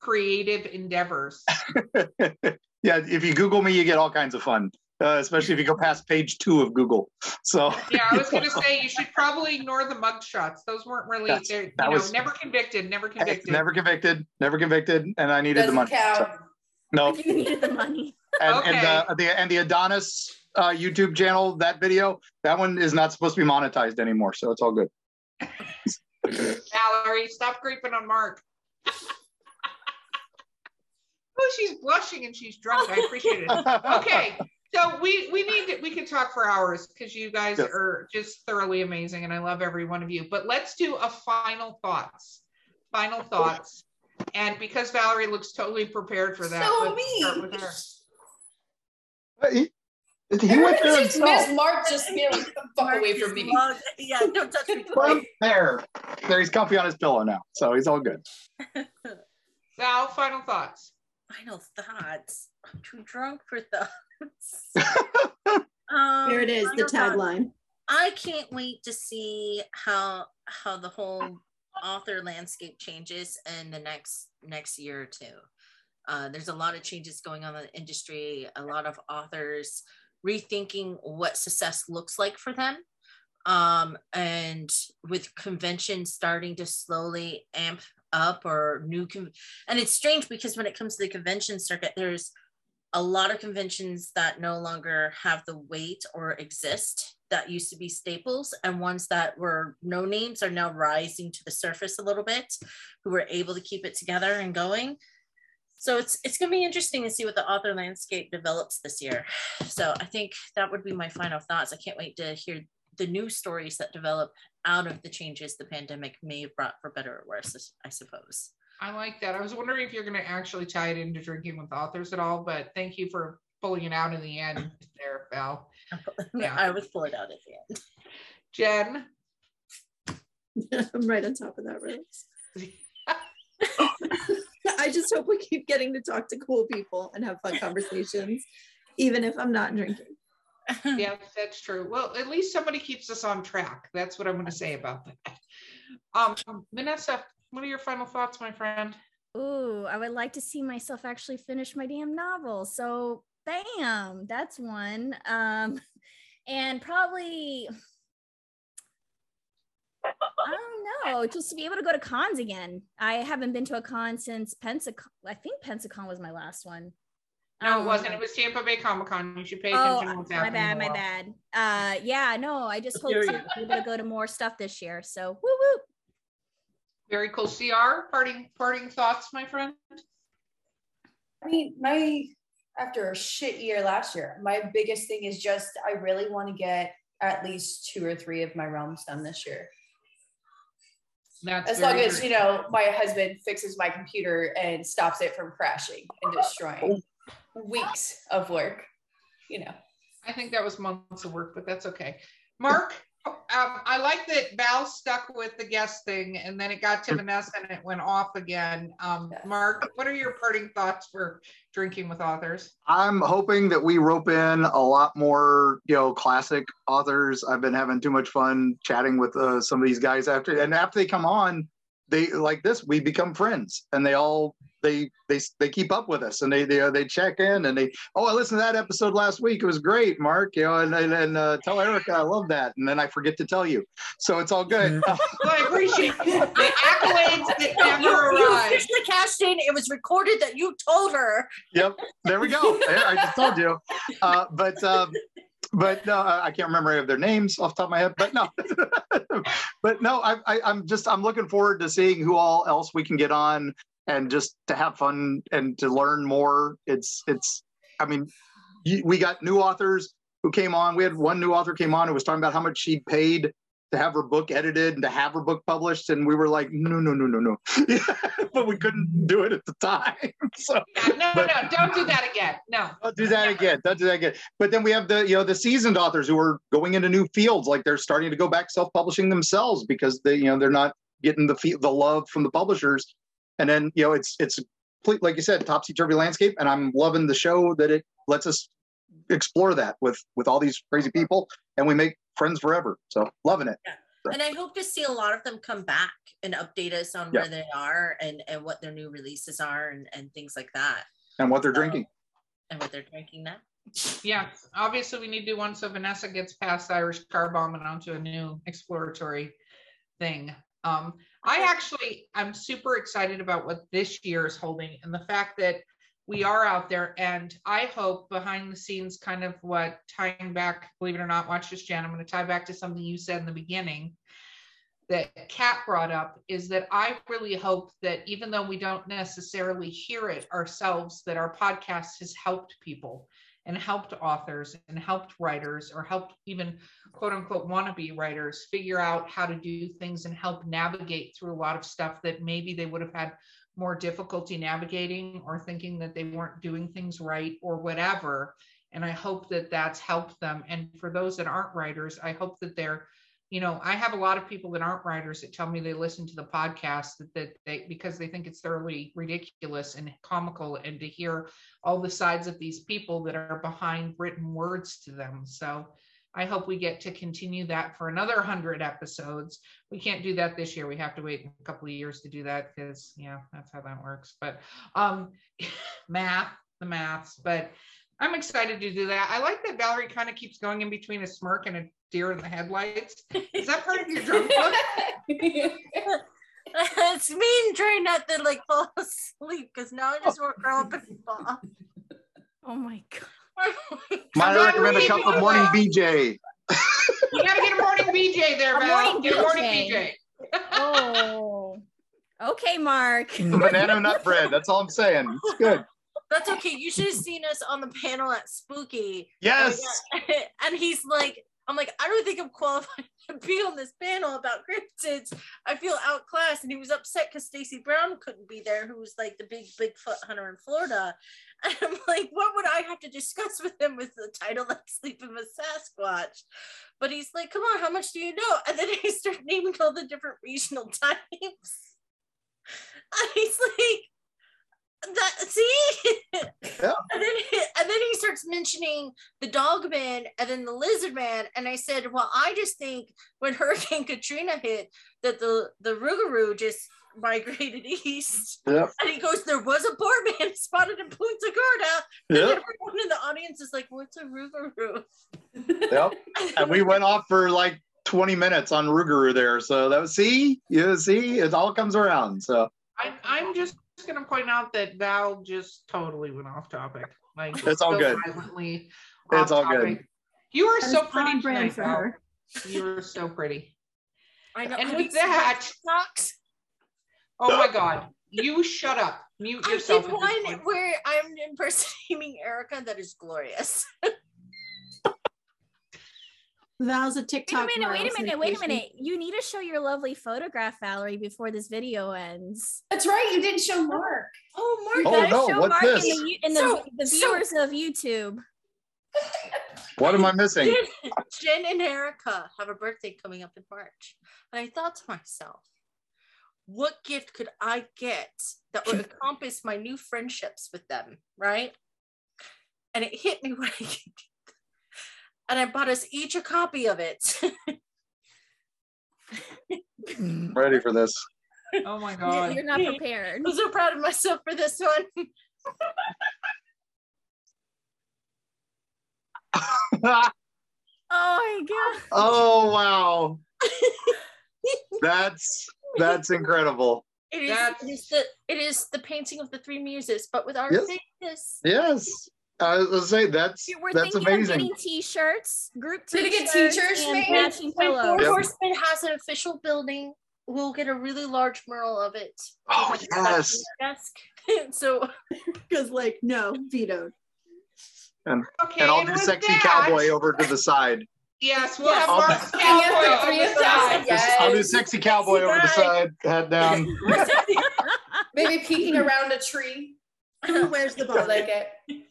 creative endeavors. yeah, if you Google me, you get all kinds of fun. Uh, especially if you go past page two of Google. So Yeah, I was going to say you should probably ignore the mug shots. Those weren't really, That's- they're, you that know, was- never convicted, never convicted. never convicted, never convicted, and I needed Doesn't the money. count. So, no, you needed the money. and, Okay. and the, the and the Adonis uh, YouTube channel, that video, that one is not supposed to be monetized anymore, so it's all good. Valarie, stop creeping on Mark. oh, she's blushing and she's drunk. I appreciate it. Okay, so we we need to, we could talk for hours because you guys Yes. are just thoroughly amazing, and I love every one of you. But let's do a final thoughts. Final thoughts. And because Valarie looks totally prepared for that, So let's me. with her. Uh, he, he went there just himself. missed Mark just being like, "Get the fuck away from me. Well, yeah, don't touch me. Well, there, there, he's comfy on his pillow now, so he's all good. Val, final thoughts. Final thoughts. I'm too drunk for thoughts. Um, There it is, the tagline. I can't wait to see how how the whole author landscape changes in the next next year or two. Uh, there's a lot of changes going on in the industry. A lot of authors rethinking what success looks like for them, um, and with conventions starting to slowly amp up or new con- and it's strange because when it comes to the convention circuit, there's a lot of conventions that no longer have the weight or exist that used to be staples and ones that were no names are now rising to the surface a little bit who were able to keep it together and going. So it's it's going to be interesting to see what the author landscape develops this year. So i think that would be my final thoughts. I can't wait to hear the new stories that develop out of the changes the pandemic may have brought for better or worse i suppose I like that. I was wondering if you're going to actually tie it into drinking with authors at all, but thank you for pulling it out in the end there, Val. Yeah. i was pull it out at the end Jen, I'm right on top of that, Rose. I just hope we keep getting to talk to cool people and have fun conversations, even if I'm not drinking. yeah, that's true. Well, at least somebody keeps us on track. That's what I'm going to say about that. Um, Vanessa, what are your final thoughts, my friend? Ooh, I would like to see myself actually finish my damn novel. So, bam, that's one. Um, and probably, I don't know, just to be able to go to cons again. I haven't been to a con since Pensacon. I think Pensacon was my last one. No, it Um, wasn't. It was Tampa Bay Comic Con. You should pay Oh, attention to my bad, my bad. Uh, yeah, no, I just hope There to you be able to go to more stuff this year. So, woo woo. Very cool. CR, parting parting thoughts, my friend. I mean, my after a shit year last year, my biggest thing is just I really want to get at least two or three of my realms done this year. That's As long as you know my husband fixes my computer and stops it from crashing and destroying weeks of work. You know, I think that was months of work, but that's okay. Mark, Um, I like that Val stuck with the guest thing and then it got to Vanessa and it went off again. Um, Mark, what are your parting thoughts for drinking with authors? I'm hoping that we rope in a lot more, you know, classic authors. I've been having too much fun chatting with uh, some of these guys after, and after they come on, they like this. We become friends, and they all they they they keep up with us, and they they uh, they check in, and they oh I listened to that episode last week. It was great, Mark. You know, and and, and uh, tell Erika I love that, and then I forget to tell you. So it's all good. Well, I appreciate the accolades that You, never you arrive. officially cashed in. It was recorded that you told her. yep, there we go. There, I just told you. Uh, but um, but no, I I can't remember any of their names off the top of my head. But no, but no, I, I, I'm just I'm looking forward to seeing who all else we can get on and just to have fun and to learn more. It's it's. I mean, we got new authors who came on. We had one new author came on who was talking about how much she paid to have her book edited and to have her book published, and we were like, no, no, no, no, no, but we couldn't do it at the time. So No, no, But- no, don't do that again. No. don't do that again. Don't do that again. But then we have the you know the seasoned authors who are going into new fields, like they're starting to go back self-publishing themselves because they you know they're not getting the the love from the publishers. And then you know it's it's complete like you said topsy turvy landscape, and I'm loving the show that it lets us explore that with with all these crazy people, and we make friends forever. So loving it. Yeah, And I hope to see a lot of them come back and update us on Yeah. where they are and, and what their new releases are and, and things like that And what they're So- drinking. and what they're drinking now. Yeah, obviously we need to do one so Vanessa gets past Irish car bomb and onto a new exploratory thing. Um, I actually, I'm super excited about what this year is holding and the fact that we are out there and I hope behind the scenes kind of what tying back, believe it or not, watch this, Jan. I'm going to tie back to something you said in the beginning that Kat brought up is that I really hope that even though we don't necessarily hear it ourselves, that our podcast has helped people and helped authors and helped writers or helped even quote unquote wannabe writers figure out how to do things and help navigate through a lot of stuff that maybe they would have had more difficulty navigating or thinking that they weren't doing things right or whatever. And I hope that that's helped them. And for those that aren't writers, I hope that they're you know, I have a lot of people that aren't writers that tell me they listen to the podcast that, that they because they think it's thoroughly ridiculous and comical and to hear all the sides of these people that are behind written words to them. So I hope we get to continue that for another hundred episodes. We can't do that this year. We have to wait a couple of years to do that because yeah, that's how that works. But um math, the maths, but I'm excited to do that. I like that Valarie kind of keeps going in between a smirk and a deer in the headlights. Is that part of your drunk book? it's me trying not to like fall asleep because now I just want to curl up and fall. Oh my god. Might glad recommend a cup of morning are- BJ. You gotta get a morning BJ there, A Val. morning Get a morning BJ. BJ. Oh. Okay, Mark. Banana nut bread. That's all I'm saying. It's good. That's okay. You should have seen us on the panel at Spooky. Yes. And he's like, I'm like, I don't think I'm qualified to be on this panel about cryptids. I feel outclassed. And he was upset because Stacy Brown couldn't be there, who was like the big Bigfoot hunter in Florida. And I'm like, what would I have to discuss with him with the title like Sleeping with Sasquatch? But he's like, come on, how much do you know? And then he started naming all the different regional types. And he's like, that see? Yeah. And then he, and then he starts mentioning the dog man and then the lizard man. And I said, Well, I just think when Hurricane Katrina hit that the the Rougarou just migrated east. Yep. And he goes, There was a boar man spotted in Punta Gorda. And Yep. everyone in the audience is like, What's a Rougarou? Yep. And we went off for like 20 minutes on Rougarou there. So that was see, you see, it all comes around. So I, I'm just gonna point out that Val just totally went off topic. Like It's all so good. violently It's off all good. You are That so pretty on tonight, for Val. her. You are so pretty. I know. And Have with that- socks? Oh my God. You shut up. Mute I yourself. did at one where I'm impersonating Erika that is glorious. Val's a TikTok. Wait a minute, wait a minute, wait a minute. You need to show your lovely photograph, Valarie, before this video ends. That's right. You didn't show oh. Oh, Mark. Oh, You Mark, Oh, no, show what's Mark this? in the, in the, So- the so- viewers of YouTube. what am I missing? Jen, Jen and Erika have a birthday coming up in March. And I thought to myself, what gift could I get that would encompass my new friendships with them, right? And it hit me when I could get that. And I bought us each a copy of it. Mm. Ready for this. Oh my god. You're not prepared. I'm so proud of myself for this one. Oh my god. oh wow. That's that's incredible. It is, it is, the it is the painting of the three muses, but with our Yes. faces. Yes. I was gonna say that's We're that's thinking of amazing. getting t-shirts, group t-shirts, it get t-shirts and made? matching When Four pillows. Yep. Horsemen has an official building, we'll get a really large mural of it. Oh Like, yes. Desk. so Because like no, vetoed. Okay, And I'll do sexy that- cowboy over to the side. Yes, we'll Yes. have I'll- Mark's And you have cowboy the three on of the side. Yes. I'll do sexy cowboy over the side, head down. Maybe peeking around a tree. Who wears the I ball? like it.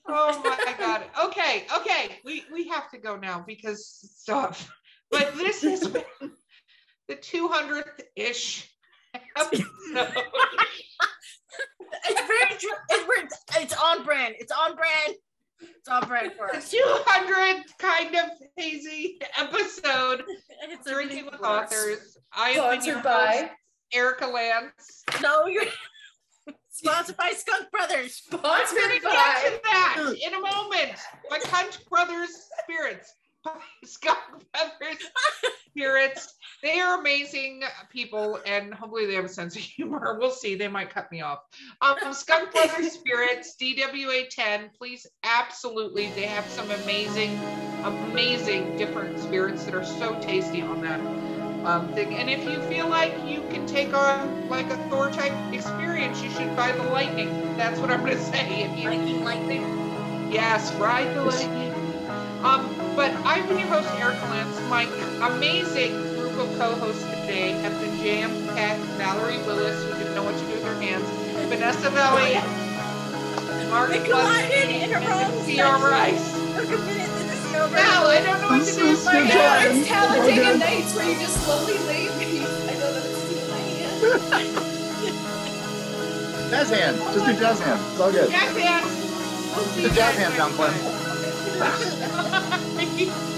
Oh my god. Okay, okay. We we have to go now because stuff. But this has been the 200th ish episode. it's very true. It, it's on brand. It's on brand. It's on brand for the us. 200 kind of hazy episode It's a drinking with authors. I have been your Sponsored by host, Erika Lance. No, you're sponsored by Skunk Brothers. Sponsored get by that in a moment. My Cunt Brothers Spirits. Skunk Brothers Spirits. They are amazing people and hopefully they have a sense of humor. We'll see. They might cut me off. Um, Skunk Brothers Spirits, DWA 10. Please, absolutely. They have some amazing, amazing different spirits that are so tasty on that um, thing. And if you feel like you can take on like a Thor type experience, you should buy the Lightning. That's what I'm going to say. If you Lightning, lightning. Yes, ride the lightning. Um, but I've been your host, Erika Lance. My amazing group of co-hosts today have been Jam Cat, Valarie Willis, who didn't know what to do with her hands, Vanessa Valley, Mark collided in a and C.R. Rice. Took a minute to I don't know what to do with my hands. it's Talladega Nights where you just slowly leave. I know that it's too late. Jazz hand. Just do jazz hand. It's all good. Jazz hands. We'll The jazz guys hands down, next time.